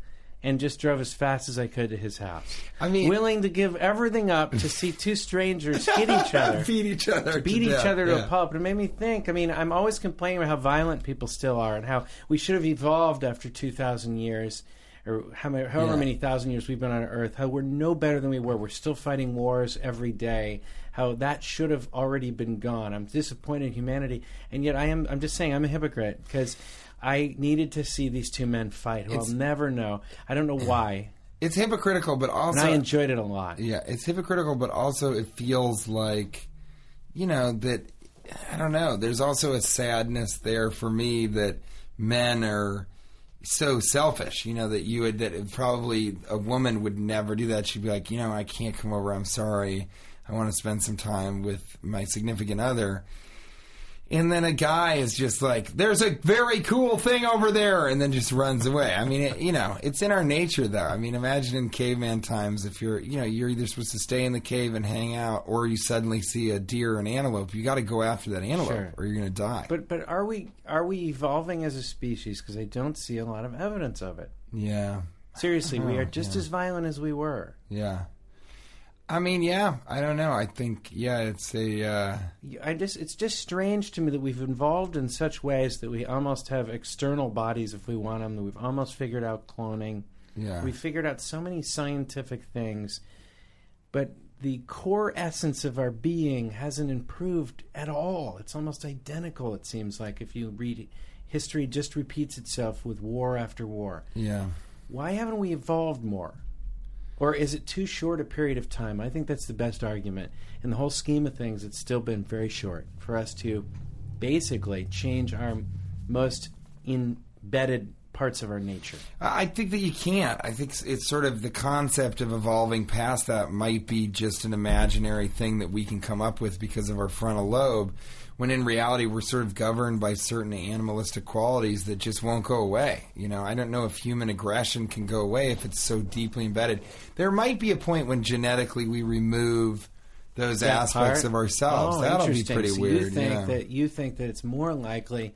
S2: and just drove as fast as I could to his house.
S3: I mean-
S2: willing to give everything up to see two strangers hit each other
S3: Beat each other.
S2: beat
S3: to
S2: each
S3: death,
S2: other to
S3: yeah.
S2: a pulp. It made me think. I mean, I'm always complaining about how violent people still are and how we should have evolved after 2,000 years or how many, however
S3: Yeah.
S2: many thousand years we've been on Earth. How we're no better than we were. We're still fighting wars every day. How that should have already been gone. I'm disappointed in humanity, and yet I am. I'm just saying I'm a hypocrite because I needed to see these two men fight. Who
S3: It's-
S2: I'll never know. I don't know why,
S3: It's hypocritical, but
S2: and
S3: also
S2: I enjoyed it a lot.
S3: Yeah, it's hypocritical, but also it feels like, you know, that I don't know. There's also a sadness there for me that men are so selfish. You know that you would that probably a woman would never do that. She'd be like, you know, I can't come over. I'm sorry. I want to spend some time with my significant other. And then a guy is just like, "There's a very cool thing over there," and then just runs away. I mean, it, you know, it's in our nature, though. I mean, imagine in caveman times if you're, you know, you're either supposed to stay in the cave and hang out, or you suddenly see a deer or an antelope. You got to go after that antelope,
S2: Sure.
S3: or you're going to die.
S2: But but are we are we evolving as a species? Because I don't see a lot of evidence of it.
S3: yeah,
S2: Seriously, we
S3: oh,
S2: are just
S3: yeah.
S2: as violent as we were.
S3: yeah. I mean, yeah. I don't know. I think, yeah, it's a. Uh,
S2: I just it's just strange to me that we've evolved in such ways that we almost have external bodies if we want them. That we've almost figured out cloning.
S3: yeah.
S2: We figured out so many scientific things, but the core essence of our being hasn't improved at all. It's almost identical. It seems like if you read history, just repeats itself with war after war.
S3: yeah.
S2: why haven't we evolved more? Or is it too short a period of time? I think that's the best argument. In the whole scheme of things, it's still been very short for us to basically change our most embedded parts of our nature.
S3: I think that you can't. I think it's- sort of the concept of evolving past that might be just an imaginary thing that we can come up with because of our frontal lobe, when in reality we're sort of governed by certain animalistic qualities that just won't go away. You know, I don't know if human aggression can go away if it's so deeply embedded. There might be a point when genetically we remove those
S2: That
S3: aspects
S2: part?
S3: of ourselves.
S2: Oh,
S3: That'll be pretty
S2: So
S3: weird.
S2: You think
S3: yeah.
S2: that you think that it's more likely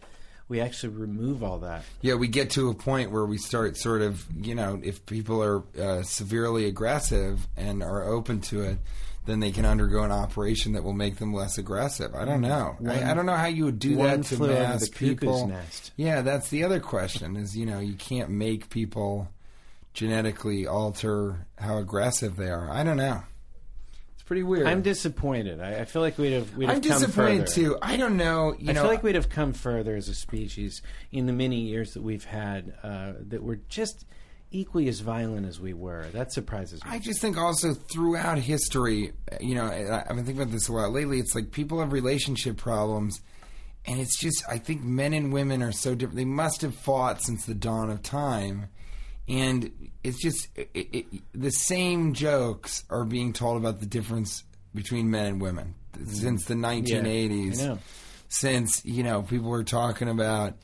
S2: we actually remove all that.
S3: Yeah, we get to a point where we start sort of, you know, if people are uh, severely aggressive and are open to it, then they can undergo an operation that will make them less aggressive. I don't know. I, I don't know how you would do that to mass people.
S2: nest.
S3: Yeah, that's the other question. Is you know you can't make people genetically alter how aggressive they are. I don't know. Pretty weird.
S2: I'm disappointed. I, I feel like we'd have we'd have
S3: I'm
S2: come
S3: disappointed
S2: further.
S3: too. I don't know. You
S2: I
S3: know,
S2: feel like we'd have come further as a species in the many years that we've had. Uh, that we're just equally as violent as we were. That surprises me.
S3: I just think also throughout history, you know, I've been thinking about this a lot lately. It's like people have relationship problems, and it's just I think men and women are so different. They must have fought since the dawn of time, and it's just it, it, the same jokes are being told about the difference between men and women since the mm. 1980s
S2: I know.
S3: since you know people were talking about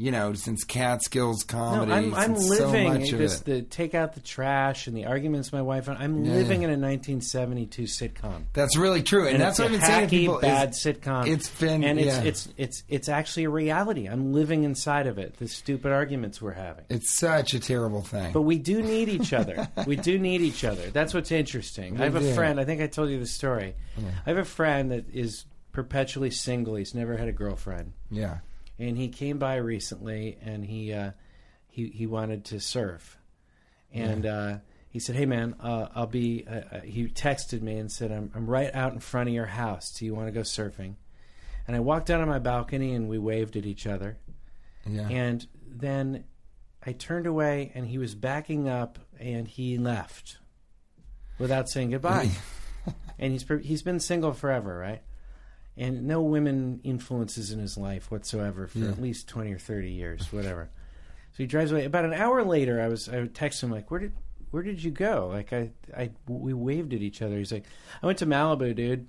S3: you know since Catskills comedy,
S2: No. I'm,
S3: I'm so
S2: living
S3: of
S2: this, the take out the trash and the arguments my wife and I'm
S3: Yeah.
S2: living in a 1972 sitcom.
S3: That's really true, and,
S2: And
S3: that's what I've been saying to people. is
S2: bad sitcom.
S3: It's been
S2: and
S3: yeah.
S2: it's it's it's it's actually a reality. I'm living inside of it. The stupid arguments we're having.
S3: It's such a terrible thing.
S2: But we do need each other. we do need each other. That's what's interesting. I have a friend. I think I told you the story. I have a friend that is perpetually single. He's never had a girlfriend,
S3: yeah,
S2: and he came by recently, and he uh, he he wanted to surf, and uh, he said, "Hey man, uh, I'll be." Uh, uh, he texted me and said, "I'm I'm right out in front of your house. Do you want to go surfing?" And I walked out on my balcony, and we waved at each other.
S3: yeah.
S2: And then I turned away, and he was backing up, and he left without saying goodbye. and he's he's been single forever, right? And no women influences in his life whatsoever for at least twenty or thirty years, whatever. So he drives away. About an hour later, I was I would text him like, "Where did where did you go?" Like I I we waved at each other. He's like, "I went to Malibu, dude,"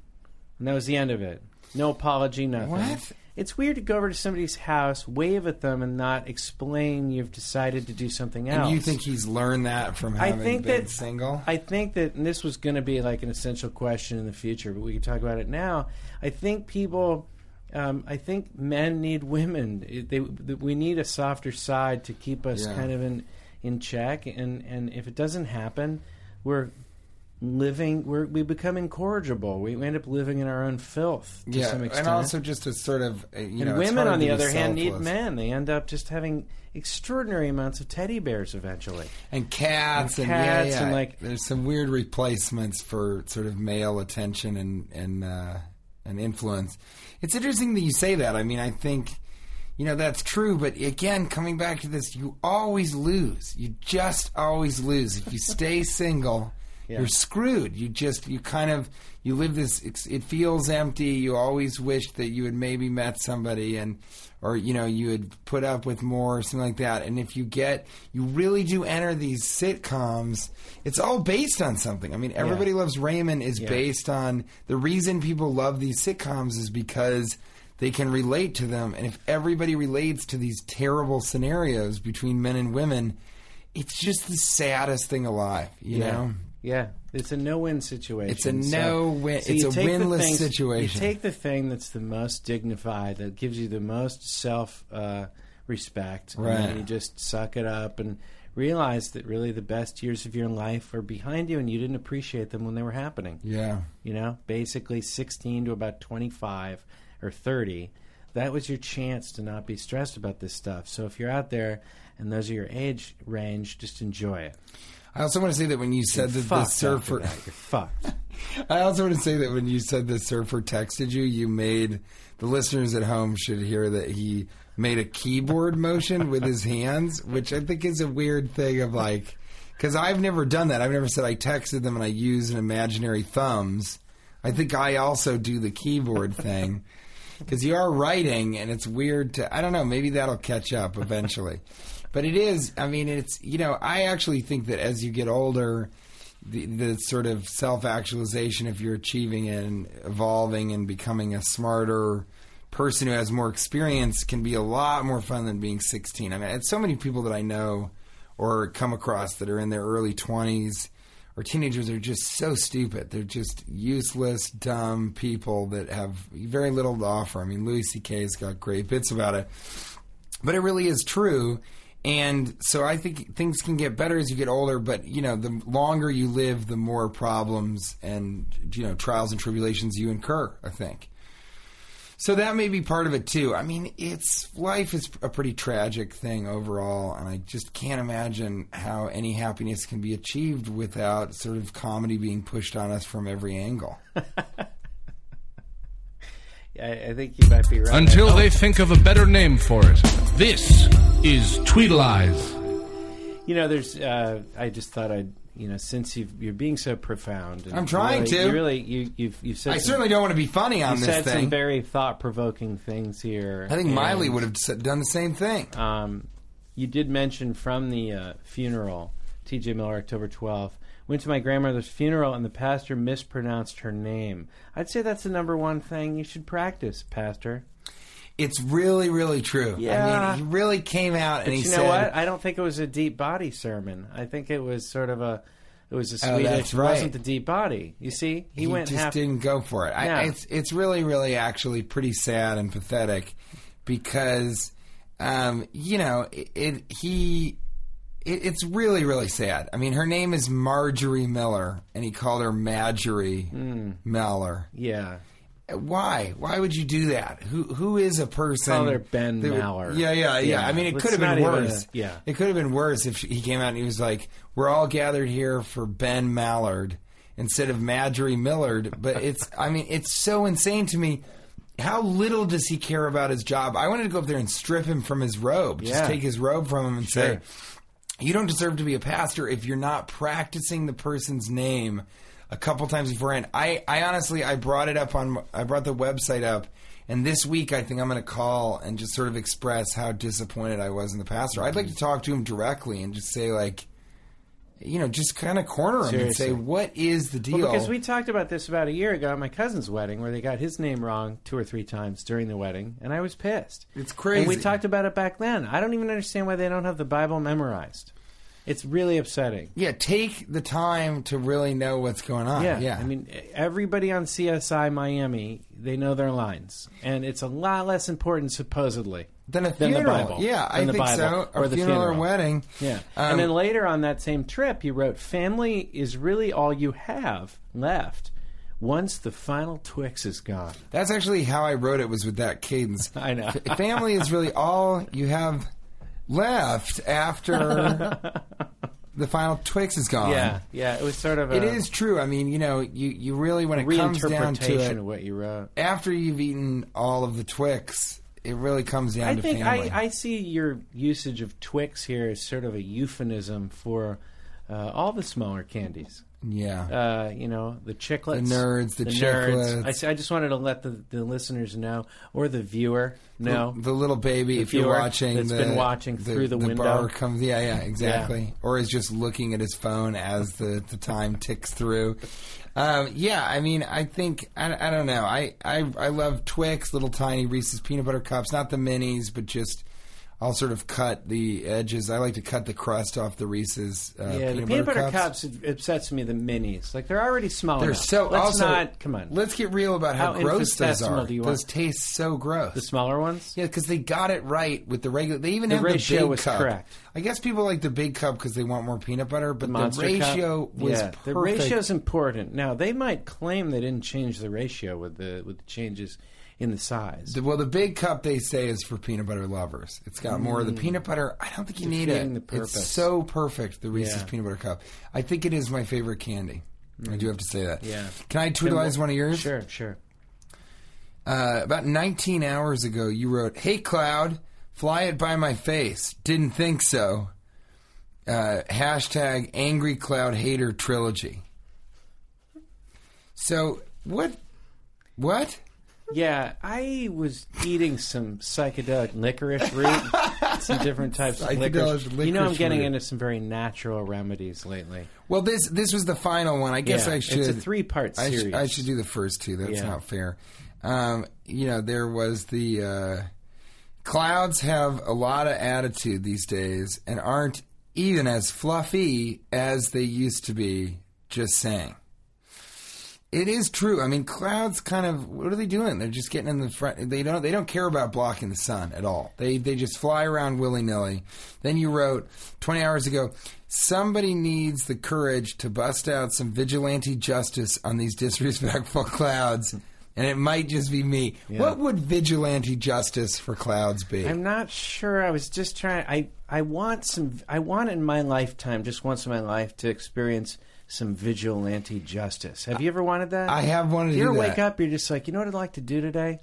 S2: and that was the end of it. No apology, nothing.
S3: What?
S2: It's weird to go over to somebody's house, wave at them, and not explain you've decided to do something else.
S3: and you think he's learned that from
S2: I
S3: having
S2: think
S3: been
S2: that
S3: single?
S2: I think that and this was going to be like an essential question in the future, but we can talk about it now. I think people, um, I think men need women. It- They, we need a softer side to keep us
S3: Yeah.
S2: kind of in in check. And and if it doesn't happen, we're living. We're we become incorrigible. We end up living in our own filth to
S3: yeah,
S2: some extent.
S3: and also just a sort of uh, you
S2: And
S3: know,
S2: women, on the other hand, need men. They end up just having extraordinary amounts of teddy bears eventually.
S3: and cats
S2: And
S3: and, yeah,
S2: cats
S3: yeah.
S2: and, like-
S3: there's some weird replacements for sort of male attention and and uh, and influence. It's interesting that you say that. I mean, I think you know that's true, but again, coming back to this, you always lose. You just always lose if you stay single.
S2: Yeah.
S3: You're screwed. You just you kind of you live this. It's, it feels empty. You always wish that you had maybe met somebody and or you know you had put up with more or something like that. And if you get you really do enter these sitcoms, it's all based on something. I mean, Everybody Loves Raymond is
S2: Yeah.
S3: based on the reason people love these sitcoms is because they can relate to them. And if everybody relates to these terrible scenarios between men and women, it's just the saddest thing alive. You know.
S2: Yeah, it's a no-win situation.
S3: It's a no-win-
S2: so
S3: it's a winless
S2: things-
S3: situation.
S2: You take the thing that's the most dignified, that gives you the most self uh, respect, and
S3: Right.
S2: you just suck it up and realize that really the best years of your life are behind you, and you didn't appreciate them when they were happening.
S3: Yeah.
S2: You know, basically 16 to about 25 or 30. That was your chance to not be stressed about this stuff. So if you're out there and those are your age range, just enjoy it.
S3: I also want to say that when you said that the surfer,
S2: that. You're fucked.
S3: I also want to say that when you said the surfer texted you, you made the listeners at home should hear that he made a keyboard motion with his hands, which I think is a weird thing of like, because I've never done that. I've never said I texted them and I use an imaginary thumbs. I think I also do the keyboard thing because you are writing and it's weird to, I don't know, maybe that'll catch up eventually. But it is, I mean, it's, you know, I actually think that as you get older, the, the sort of self actualization, if you're achieving and evolving and becoming a smarter person who has more experience, can be a lot more fun than being 16. I mean, it's so many people that I know or come across that are in their early 20s or teenagers are just so stupid. They're just useless, dumb people that have very little to offer. I mean, Louis C.K.'s got great bits about it, but it really is true. And so I think things can get better as you get older, but you know, the longer you live, the more problems and you know trials and tribulations you incur. I think. So that may be part of it too. I mean, it's life is a pretty tragic thing overall, and I just can't imagine how any happiness can be achieved without sort of comedy being pushed on us from every angle.
S2: I, I think you might be right.
S1: Until they think of a better name for it. This is Tweetalize.
S2: you know, there's. Uh, I just thought I'd. You know, since you've, you're being so profound, and
S3: I'm trying
S2: really,
S3: to.
S2: You really, you, you've you've said.
S3: I
S2: some-
S3: certainly don't want to be funny on
S2: you
S3: this
S2: said
S3: thing.
S2: some very thought provoking things here.
S3: I think Miley would have done the same thing.
S2: Um, you did mention from the uh, funeral, T.J. Miller, October 12th. Went to my grandmother's funeral and the pastor mispronounced her name. I'd say that's the number one thing you should practice, Pastor.
S3: It's really, really true.
S2: Yeah.
S3: I mean, he really came out
S2: But
S3: and he
S2: you know
S3: said,
S2: what? I don't think it was a deep body sermon. I think it was sort of a. It was a
S3: Oh,
S2: Swedish.
S3: that's
S2: It wasn't the deep body. You see, he,
S3: he,
S2: went
S3: just
S2: half.
S3: didn't go for it.
S2: Yeah.
S3: I, it's it's really really actually pretty sad and pathetic because um, you know it, it he it, it's really really sad. I mean, her name is Marjorie Miller, and he called her Marjorie
S2: Hmm.
S3: Miller.
S2: Yeah,
S3: Why? Why would you do that? Who who is a person?
S2: Call her Ben
S3: that
S2: Maller.
S3: Yeah, yeah, yeah,
S2: Yeah.
S3: I mean, it could have been worse.
S2: uh, yeah.
S3: it could have been worse if she, he came out and he was like, "We're all gathered here for Ben Mallard." Instead of Marjorie Millard, but it's, I mean, it's so insane to me. How little does he care about his job? I wanted to go up there and strip him from his robe. Just
S2: Yeah.
S3: take his robe from him and say,
S2: Sure.
S3: You don't deserve to be a pastor if you're not practicing the person's name a couple times beforehand. I, I honestly, I brought it up on, I brought the website up, and this week I think I'm going to call and just sort of express how disappointed I was in the pastor. I'd like to talk to him directly and just say like, you know, just kind of corner him and say, what is the deal?
S2: Well, because we talked about this about a year ago at my cousin's wedding, where they got his name wrong two or three times during the wedding, and I was pissed.
S3: It's crazy.
S2: And we talked about it back then. I don't even understand why they don't have the Bible memorized. It's really upsetting.
S3: yeah, take the time to really know what's going on.
S2: Yeah,
S3: yeah.
S2: I mean, everybody on CSI Miami, they know their lines, and it's a lot less important, supposedly,
S3: Then a
S2: than the
S3: funeral.
S2: Bible.
S3: Yeah, I
S2: than the
S3: think
S2: Bible
S3: so.
S2: Or
S3: a
S2: the
S3: funeral, or
S2: funeral.
S3: wedding.
S2: Yeah.
S3: Um,
S2: and then later on that same trip, you wrote, Family is really all you have left once the final Twix is gone.
S3: That's actually how I wrote it. Was with that cadence.
S2: I know.
S3: F- Family is really all you have left after the final Twix is gone.
S2: Yeah, yeah. It was sort of a
S3: It is true. I mean, you know, you, you really when it comes down to it,
S2: of what you wrote.
S3: after you've eaten all of the Twix, it really comes down
S2: I
S3: to
S2: think
S3: family.
S2: I, I see your usage of Twix here as sort of a euphemism for uh, all the smaller candies.
S3: Yeah.
S2: uh, you know, the chiclets,
S3: The nerds, the
S2: nerds. I, I just wanted to let the, the listeners know, or the viewer know.
S3: The, the little baby,
S2: The
S3: if you're watching,
S2: that's
S3: the,
S2: been watching through the window.
S3: bar comes. Yeah, yeah, exactly. Or is just looking at his phone as the, the time ticks through. Um, yeah, I mean, I think I, I don't know. I, I I love Twix, little tiny Reese's peanut butter cups, not the minis, but just. I'll sort of cut the edges. I like to cut the crust off the Reese's uh,
S2: yeah,
S3: peanut,
S2: the peanut butter,
S3: cups.
S2: cups. it upsets me. The minis, like they're already small.
S3: They're
S2: enough.
S3: so.
S2: Let's
S3: also,
S2: not. Come on.
S3: Let's get real about how,
S2: How
S3: gross those are.
S2: do you
S3: those
S2: want?
S3: taste so gross.
S2: the smaller ones.
S3: Yeah, because they got it right with the regular. They even
S2: The
S3: have
S2: ratio
S3: the big
S2: was
S3: cup.
S2: correct.
S3: I guess people like the big cup because they want more peanut butter, but
S2: The
S3: the, ratio
S2: cup.
S3: was
S2: yeah,
S3: perfect.
S2: the ratio's important. Now they might claim they didn't change the ratio with the with the changes in the size.
S3: The- well, the big cup they say is for peanut butter lovers. It's got more of the peanut butter. I don't think you need it.
S2: Mm.
S3: It's so perfect. The Reese's
S2: Yeah.
S3: peanut butter cup. I think it is my favorite candy. I do have to say that.
S2: Mm. Yeah.
S3: Can I tweetalize one of yours?
S2: Sure, sure.
S3: Uh, about 19 hours ago, you wrote, "Hey Cloud, fly it by my face. Didn't think so." Uh, hashtag Angry Cloud Hater Trilogy. So what? What?
S2: Yeah, I was eating some psychedelic licorice root, some different types of licorice.
S3: Psychedelic
S2: You know, I'm
S3: licorice
S2: getting
S3: root.
S2: into some very natural remedies lately.
S3: Well, this this was the final one. I guess
S2: Yeah,
S3: I
S2: it's
S3: should.
S2: a three-part
S3: I, sh-
S2: series.
S3: I should do the first two. That's
S2: Yeah.
S3: not fair. Um, you know, there was the uh, clouds have a lot of attitude these days and aren't even as fluffy as they used to be. Just saying. It is true. I mean, clouds kind of what are they doing? They're just getting in the front. They don't. They don't care about blocking the sun at all. They they just fly around willy nilly. Then you wrote twenty hours ago. Somebody needs the courage to bust out some vigilante justice on these disrespectful clouds, and it might just be me. What would vigilante justice for clouds be?
S2: I'm not sure. I was just trying. I I want some. I want in my lifetime, just once in my life, to experience some vigilante justice. Have you ever wanted that?
S3: I have wanted
S2: You ever wake up? You're just like, you know what I'd like to do today?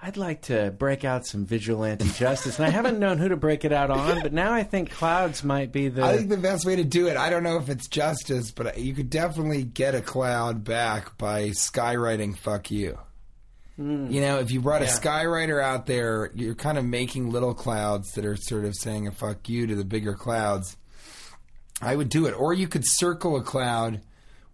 S2: I'd like to break out some vigilante justice, and I haven't known who to break it out on, but now I think clouds might be the.
S3: I think the best way to do it, I don't know if it's justice, but you could definitely get a cloud back by skywriting fuck you. Hmm. You know, if you brought a skywriter out there, you're kind of making little clouds that are sort of saying a fuck you to the bigger clouds. I would do it. Or you could circle a cloud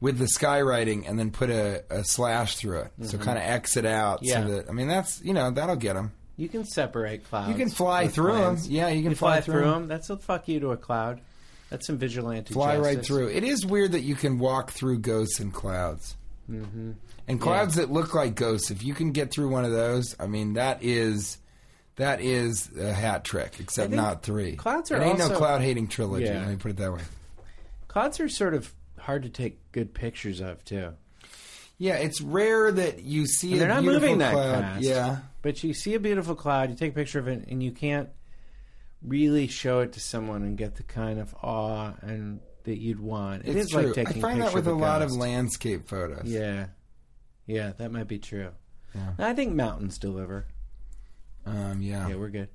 S3: with the skywriting and then put a, a slash through it. So kind of exit out.
S2: Yeah.
S3: So that, I mean, that's, you know, that'll get them.
S2: you can separate clouds.
S3: You can fly
S2: through
S3: through 'em.
S2: planes.
S3: Yeah, you can
S2: You
S3: fly
S2: fly
S3: through
S2: through
S3: 'em.
S2: them. That's a fuck you to a cloud. That's some vigilante
S3: fly right through. It is weird that you can walk through ghosts and clouds. Mm-hmm. And clouds that look like ghosts. If you can get through one of those, I mean, that is that is a hat trick. Except not three.
S2: clouds are
S3: it ain't no cloud hating trilogy.
S2: Yeah.
S3: Let me put it that way.
S2: Clouds are sort of hard to take good pictures of too.
S3: Yeah, it's rare that you see
S2: And they're not moving that
S3: cloud.
S2: fast.
S3: Yeah,
S2: But you see a beautiful cloud, you take a picture of it, and you can't really show it to someone and get the kind of awe and that you'd want. It
S3: it's
S2: is
S3: true.
S2: like taking
S3: I find
S2: a
S3: that with a
S2: of
S3: lot of landscape photos.
S2: Yeah, yeah, that might be true.
S3: Yeah.
S2: I think mountains deliver.
S3: Um, yeah.
S2: Yeah, we're good.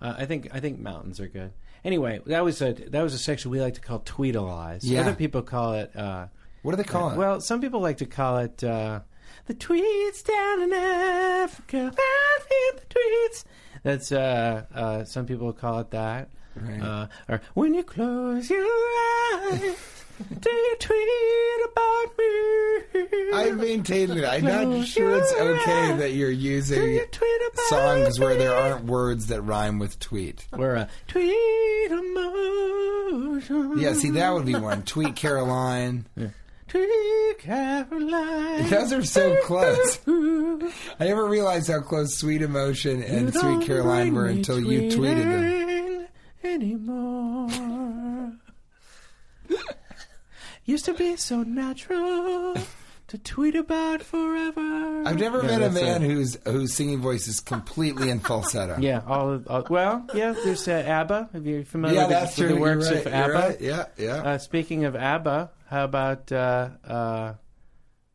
S2: Uh, I think I think mountains are good. Anyway, that was a that was a section we like to call tweetalize.
S3: Yeah.
S2: Other people call it. Uh,
S3: What do they call it?
S2: well, some people like to call it uh, the tweets down in Africa. The tweets. That's uh, uh, some people call it that.
S3: Right.
S2: Uh, or when you close your eyes, do you tweet about me?
S3: I maintain that I'm not sure it's okay that you're using
S2: you tweet about
S3: songs where there aren't words that rhyme with tweet.
S2: We're a uh, tweet emotion.
S3: Yeah, see, that would be one. Tweet Caroline.
S2: Tweet Caroline.
S3: Those are so close. I never realized how close Sweet Emotion and Sweet Caroline were until you tweeted them.
S2: Anymore. Used to be so natural to tweet about forever.
S3: I've never
S2: Yeah,
S3: met a
S2: that's
S3: man
S2: it.
S3: whose whose singing voice is completely in falsetto.
S2: Yeah, all, of, all well, yeah. There's uh, ABBA. Are you're familiar
S3: Yeah,
S2: with, the-
S3: that's
S2: with
S3: true.
S2: the works
S3: you're
S2: of
S3: right.
S2: ABBA?
S3: You're right. Yeah, yeah.
S2: Uh, speaking of ABBA, how about uh, uh,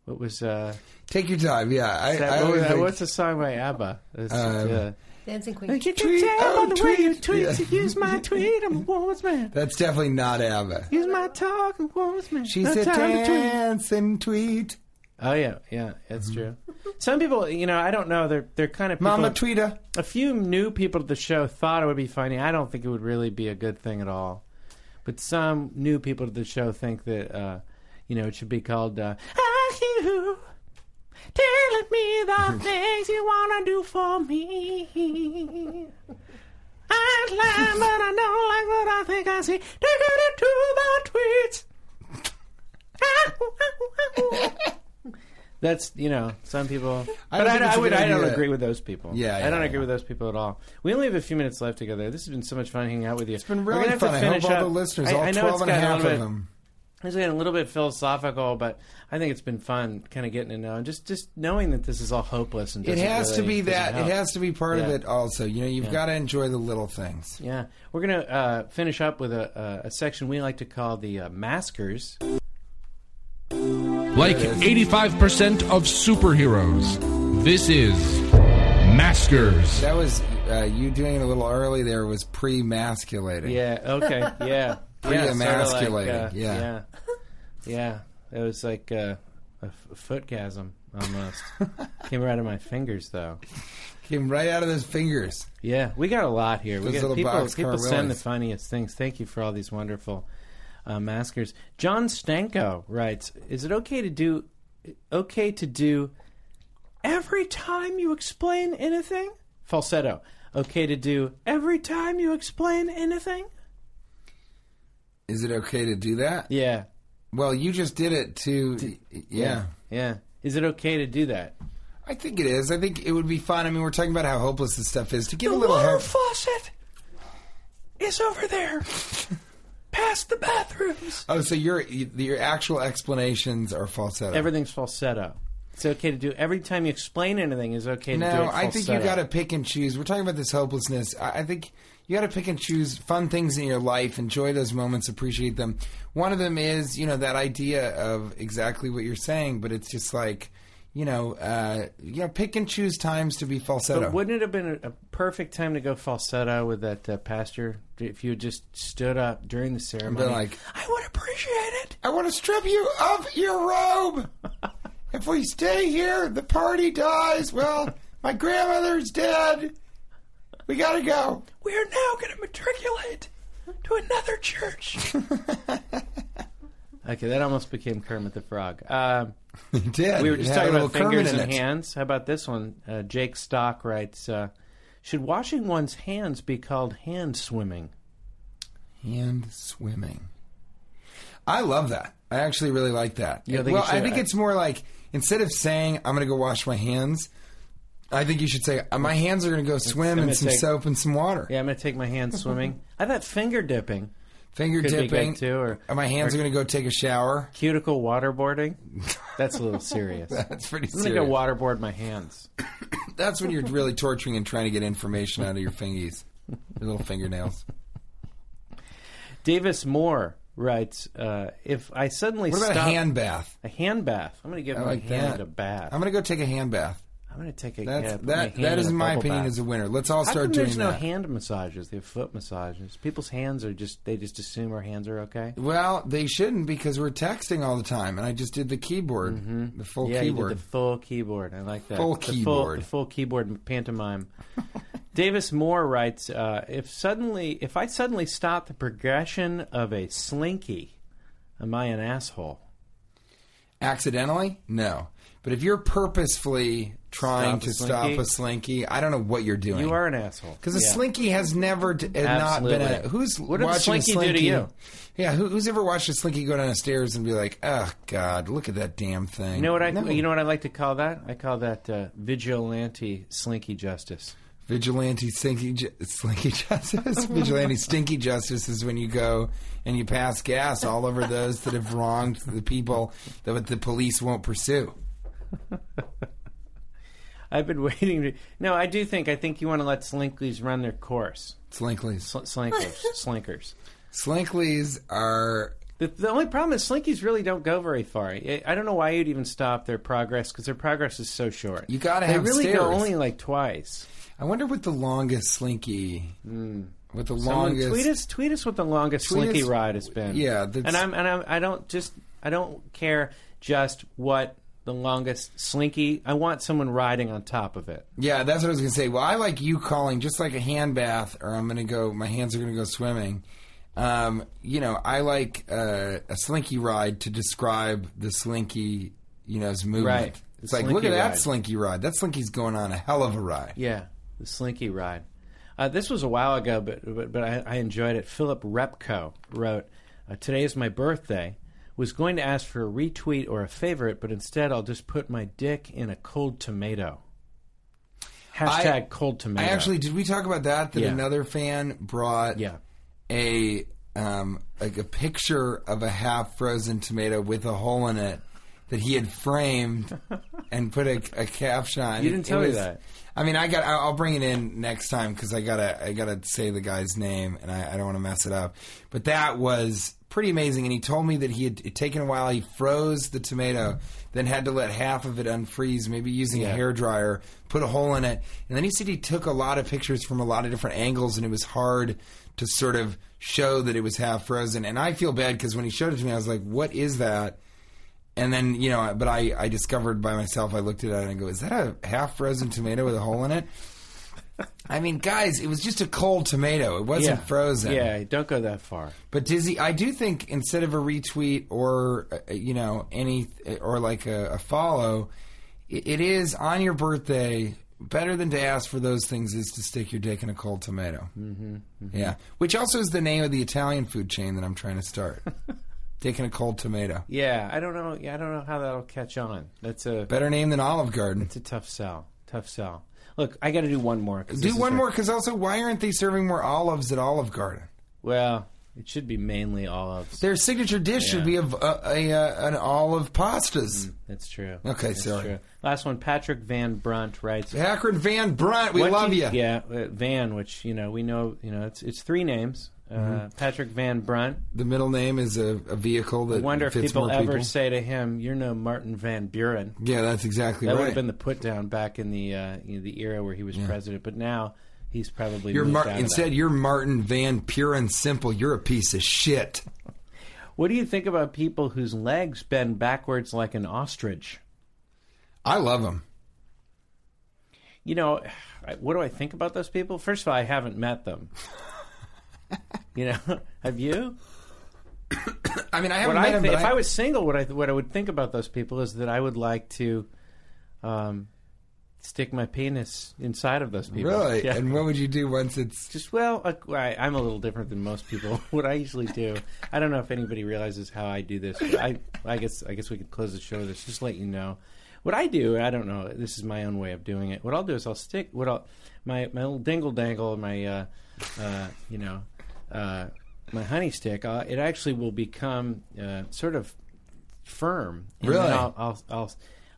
S2: what was uh,
S3: Take your time. Yeah, I,
S2: that,
S3: I
S2: what
S3: always
S2: was-
S3: think-
S2: what's the song by ABBA? It's,
S3: Um,
S2: uh,
S4: Dancing Queen.
S2: you can
S3: Tweet,
S2: tell
S3: oh,
S2: by the way you
S3: tweet.
S2: tweet
S3: Yeah.
S2: to use my tweet. I'm a woman's man.
S3: that's definitely not ABBA.
S2: Use my talk, I'm a woman's man.
S3: She's
S2: No
S3: a
S2: time to tweet.
S3: dancing tweet.
S2: Oh yeah, yeah, that's true. Some people, you know, I don't know. They're they're kind of people,
S3: Mama tweeter.
S2: A few new people to the show thought it would be funny. I don't think it would really be a good thing at all. But some new people to the show think that, uh, you know, it should be called uh, "Are You Telling Me the Things You Wanna Do for Me." I lie, but I don't like what I think I see. Take it into the tweets. That's you know some people,
S3: I
S2: but
S3: don't
S2: I,
S3: think it's
S2: I
S3: a
S2: would.
S3: good
S2: I don't
S3: idea.
S2: agree with those people.
S3: Yeah,
S2: I don't agree with those people at all. We only have a few minutes left together. This has been so much fun hanging out with you. It's
S3: been really fun. I hope all the listeners, all 12 and a half of them.
S2: It's getting a little bit philosophical, but I think it's been fun, kind of getting to know, and just just knowing that this is all hopeless and
S3: It
S2: doesn't
S3: has to be
S2: doesn't
S3: that. It has to be part of it also. You know, you've
S2: Yeah.
S3: got to enjoy the little things.
S2: Yeah, we're gonna uh, finish up with a, a, a section we like to call the uh, maskers.
S1: Like 85% of superheroes, this is Maskers.
S3: That was uh, you doing it a little early. There was pre-masculating.
S2: Yeah. Okay. Yeah. Yeah. sorta
S3: Pre-emasculating,
S2: uh,
S3: yeah.
S2: Yeah. Yeah. It was like uh, a f- footgasm almost. Came right out of my fingers though.
S3: Came right out of those fingers.
S2: Yeah, we got a lot here. We
S3: Those
S2: got
S3: little
S2: people. People send the funniest things. Thank you for all these wonderful uh, maskers. John Stanko writes: Is it okay to do? Okay to do every time you explain anything? Falsetto. Okay to do every time you explain anything?
S3: Is it okay to do that?
S2: Yeah.
S3: Well, you just did it to. yeah.
S2: Yeah. Is it okay to do that?
S3: I think it is. I think it would be fun. I mean, we're talking about how hopeless this stuff is. To give
S2: the
S3: a little
S2: water
S3: help.
S2: faucet is over there, past the bathrooms.
S3: Oh, so your your actual explanations are falsetto.
S2: Everything's falsetto. It's okay to do every time you explain anything. Is okay to do.
S3: No, I think you got to pick and choose. We're talking about this hopelessness. I, I think you got to pick and choose fun things in your life. Enjoy those moments. Appreciate them. One of them is, you know, that idea of exactly what you're saying, but it's just like, you know, uh, you know, pick and choose times to be falsetto.
S2: But wouldn't it have been a, a perfect time to go falsetto with that uh, pastor if you had just stood up during the ceremony?
S3: like,
S2: I would appreciate it.
S3: I want to strip you of your robe. if we stay here, the party dies. Well, my grandmother's dead. We gotta go.
S2: We are now going to matriculate to another church. okay, that almost became Kermit the Frog. Um,
S3: You did.
S2: we were
S3: It
S2: just
S3: had
S2: talking about
S3: little Kermit
S2: fingers
S3: in
S2: and
S3: it.
S2: hands. How about this one? Uh, Jake Stock writes uh, Should washing one's hands be called hand swimming?
S3: Hand swimming. I love that. I actually really like that.
S2: You don't think
S3: well,
S2: it should-
S3: I think it's more like instead of saying I'm going to go wash my hands, I think you should say uh, my hands are going to go swim in
S2: gonna
S3: some
S2: take-
S3: soap and some water.
S2: Yeah, I'm going to take my hands swimming. I thought finger dipping.
S3: Finger
S2: Could be
S3: dipping.
S2: good, too, or-
S3: Uh, my hands are going to go take a shower.
S2: Cuticle waterboarding? That's a little serious. I'm
S3: That's pretty serious.
S2: to go waterboard my hands.
S3: That's when you're really torturing and trying to get information out of your fingies, your little fingernails.
S2: Davis Moore writes uh, If I suddenly
S3: What about
S2: stop
S3: a hand bath?
S2: a hand bath, I'm going to give
S3: I
S2: my
S3: like
S2: hand
S3: that.
S2: a bath.
S3: I'm going to go take a hand bath.
S2: I'm going to take a
S3: That's
S2: yeah,
S3: that. That
S2: in
S3: is in my opinion
S2: bath.
S3: is a winner. Let's all
S2: How
S3: start doing
S2: there's no hand massages? They have foot massages. People's hands are just they just assume our hands are okay.
S3: Well, they shouldn't because we're texting all the time, and I just did the keyboard, the full
S2: Mm-hmm. yeah,
S3: keyboard.
S2: the full keyboard. I like that.
S3: Full
S2: the Full,
S3: keyboard.
S2: the full keyboard pantomime. Davis Moore writes, uh, "If suddenly, if I suddenly stop the progression of a slinky, am I an asshole?"
S3: Accidentally, no. But if you're purposefully trying
S2: Stop a
S3: to stop a slinky, I don't know what you're doing.
S2: You are an asshole
S3: Because a
S2: Yeah.
S3: slinky has never not been a. Who's
S2: What did
S3: watching
S2: slinky
S3: a
S2: do to you?
S3: Yeah, who, who's ever watched a slinky go down the stairs and be like, "Oh God, look at that damn thing."
S2: You know what I?
S3: No.
S2: You know what I like to call that? I call that uh, vigilante slinky justice.
S3: Vigilante slinky, ju- slinky justice. Vigilante stinky justice is when you go and you pass gas all over those that have wronged the people that the police won't pursue.
S2: I've been waiting to. No, I do think. I think you want to let slinkies run their course.
S3: Slinklies.
S2: Sl- slinkers, slinkers.
S3: Slinklies are
S2: The, the only problem is slinkies really don't go very far. I, I don't know why you'd even stop their progress because their progress is so short.
S3: You gotta
S2: They
S3: have
S2: really go only like twice.
S3: I wonder what the longest slinky, hmm. what the
S2: Someone
S3: longest.
S2: tweet us, tweet us what the longest
S3: Tweet
S2: slinky
S3: us-
S2: ride has been.
S3: Yeah, that's-
S2: and I'm and I'm, I don't just I don't care just what the longest slinky. I want someone riding on top of it.
S3: Yeah, that's what I was gonna say. Well, I like you calling just like a hand bath, or I'm gonna go. My hands are gonna go swimming. Um, you know, I like uh, a slinky ride to describe the slinky, you know's movement.
S2: Right.
S3: It's like, look at that slinky ride. That slinky's going on a hell of a ride.
S2: Yeah, the Slinky ride. Uh, this was a while ago, but but, but I, I enjoyed it. Philip Repko wrote, uh, "Today is my birthday. Was going to ask for a retweet or a favorite, but instead I'll just put my dick in a cold tomato." Hashtag
S3: I-
S2: cold tomato.
S3: I actually did. We talk about that. That
S2: Yeah.
S3: another fan brought
S2: yeah.
S3: a um, like a picture of a half frozen tomato with a hole in it that he had framed and put a, a caption on.
S2: You didn't tell me
S3: was-
S2: that.
S3: I mean, I got. I'll bring it in next time because I gotta. I gotta say the guy's name, and I, I don't want to mess it up. But that was pretty amazing. And he told me that he had taken a while. He froze the tomato, then had to let half of it unfreeze, maybe using a hair dryer, put a hole in it, and then he said he took a lot of pictures from a lot of different angles, and it was hard to sort of show that it was half frozen. And I feel bad because when he showed it to me, I was like, "What is that?" And then, you know, but I, I discovered by myself, I looked at it and I go, is that a half frozen tomato with a hole in it? I mean, guys, it was just a cold tomato. It wasn't
S2: yeah.
S3: frozen.
S2: Yeah, don't go that far.
S3: But Dizzy, I do think instead of a retweet or, uh, you know, any, or like a, a follow, it, it is on your birthday. Better than to ask for those things is to stick your dick in a cold tomato. Mm-hmm, Yeah. Which also is the name of the Italian food chain that I'm trying to start. in a cold tomato.
S2: Yeah, I don't know. Yeah, I don't know how that'll catch on. That's a
S3: Better name than Olive Garden.
S2: it's a tough sell. Tough sell. Look, I got to do one more.
S3: Do one more, because also, why aren't they serving more olives at Olive Garden?
S2: Well, it should be mainly olives.
S3: Their signature dish should be
S2: Yeah.
S3: of uh, a, uh, an olive pastas.
S2: That's true.
S3: Okay,
S2: That's
S3: sorry.
S2: True. Last one, Patrick Van Brunt writes.
S3: Akron Van Brunt, we
S2: what
S3: love
S2: do
S3: you.
S2: Yeah, uh, Van, which you know we know, you know, it's it's three names. Uh, Patrick Van Brunt.
S3: The middle name is a, a vehicle
S2: I
S3: that
S2: wonder if people ever
S3: people.
S2: say to him, "You're no Martin Van Buren."
S3: yeah, that's exactly right.
S2: That would have been the put down back in the uh, you know, the era where he was president. But now he's probably
S3: you're Mar- instead, you're Martin Van Buren. Simple. You're a piece of shit.
S2: What do you think about people whose legs bend backwards like an ostrich?
S3: I love them.
S2: You know, what do I think about those people? First of all, I haven't met them. you know, have you?
S3: I mean, I haven't
S2: I
S3: met him, but
S2: if
S3: I,
S2: I was single, what I what I would think about those people is that I would like to um, stick my penis inside of those people.
S3: really.
S2: Yeah.
S3: And what would you do once it's?
S2: Just well, uh, I, I'm a little different than most people. what I usually do, I don't know if anybody realizes how I do this. But I, I guess, I guess we could close the show with this. Just let you know what I do. I don't know. This is my own way of doing it. What I'll do is I'll stick what I'll my my little dingle dangle, my uh, uh, you know, uh, my honey stick. Uh, it actually will become uh, sort of firm. And
S3: Really?
S2: I'll, I'll, I'll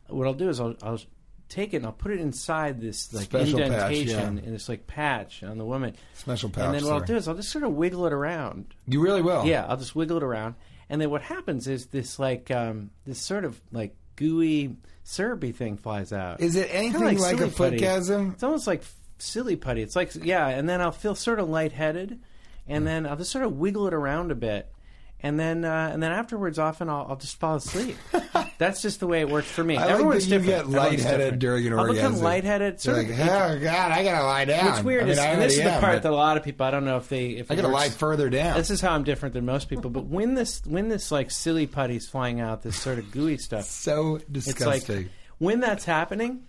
S2: what I'll do is I'll, I'll take it and I'll put it inside this like
S3: Special patch,
S2: indentation
S3: yeah.
S2: in this like patch on the woman.
S3: Special patch.
S2: And then what I'll do is I'll just sort of wiggle it around.
S3: You really will.
S2: Yeah, I'll just wiggle it around, and then what happens is this like um, this sort of like gooey syrupy thing flies out.
S3: Is it anything like, a
S2: silly putty.
S3: footgasm?
S2: It's almost like silly putty. It's like yeah, and then I'll feel sort of lightheaded, and then I'll just sort of wiggle it around a bit, and then uh, and then afterwards, often I'll, I'll just fall asleep. That's just the way it works for me.
S3: I like that you
S2: different.
S3: get lightheaded during an
S2: I'll become
S3: orgasm.
S2: lightheaded.
S3: You're
S2: Sort
S3: like,
S2: of,
S3: oh god, I gotta lie down.
S2: What's weird
S3: I mean,
S2: is, and this is the part that a lot of people I don't know if they if
S3: I gotta lie further down.
S2: This is how I'm different than most people. But when this when this like silly putty's flying out, this sort of gooey stuff,
S3: so
S2: it's
S3: disgusting.
S2: like when that's happening,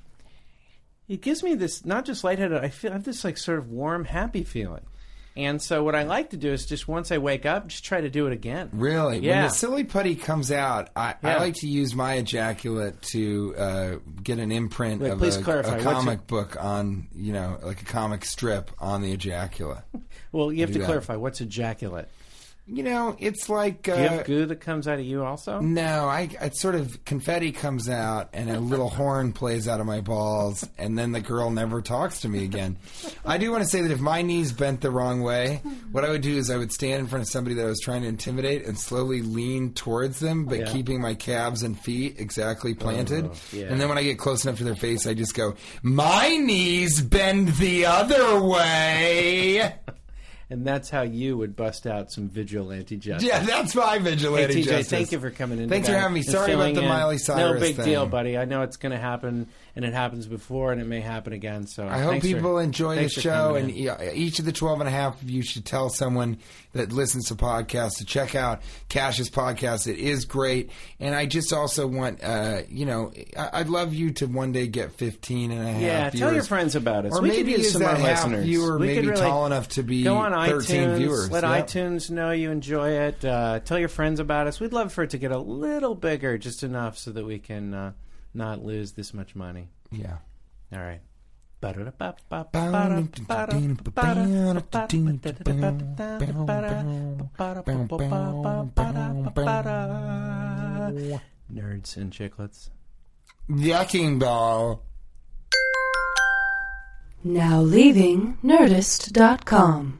S2: it gives me this not just lightheaded. I feel I have this like sort of warm, happy feeling. And so what I like to do is just once I wake up, just try to do it again.
S3: Really? Yeah. When
S2: Yeah.
S3: the silly putty comes out, I, I like to use my ejaculate to uh, get an imprint
S2: Wait,
S3: of
S2: please
S3: a,
S2: clarify.
S3: a comic book on, you know, like a comic strip on the ejaculate.
S2: Well, you have to
S3: that.
S2: clarify what's ejaculate.
S3: You know, it's like. Uh,
S2: Do you have goo that comes out of you also?
S3: no, I it's sort of confetti comes out and a little horn plays out of my balls, and then the girl never talks to me again. I do want to say that if my knees bent the wrong way, what I would do is I would stand in front of somebody that I was trying to intimidate and slowly lean towards them, but
S2: Yeah.
S3: keeping my calves and feet exactly planted.
S2: Oh, yeah.
S3: And then when I get close enough to their face, I just go, "My knees bend the other way."
S2: And that's how you would bust out some vigilante justice.
S3: Yeah, that's my
S2: Hey,
S3: vigilante
S2: TJ,
S3: justice.
S2: thank you for coming in.
S3: Thanks for having me. Sorry about the
S2: in.
S3: Miley Cyrus.
S2: No big deal, buddy. I know it's going to happen, and it happens before, and it may happen again. So
S3: I hope
S2: thanks for-
S3: people enjoy the show, and
S2: in.
S3: each of the 12 and a half of you should tell someone that listens to podcasts to check out Cash's podcast. It is great. And I just also want, uh, you know, I- I'd love you to one day get 15 and a half
S2: yeah, tell your friends about it.
S3: Or
S2: we
S3: maybe
S2: could use
S3: is
S2: some
S3: that
S2: more
S3: half
S2: listeners.
S3: viewer
S2: we
S3: maybe
S2: really
S3: tall enough to be
S2: go on
S3: 13
S2: iTunes,
S3: viewers.
S2: Let
S3: Yep.
S2: iTunes know you enjoy it. Uh, tell your friends about us. We'd love for it to get a little bigger, just enough so that we can uh, not lose this much money.
S3: Yeah.
S2: All right. Nerds and chiclets.
S3: Yucking ball.
S5: Now leaving Nerdist.com.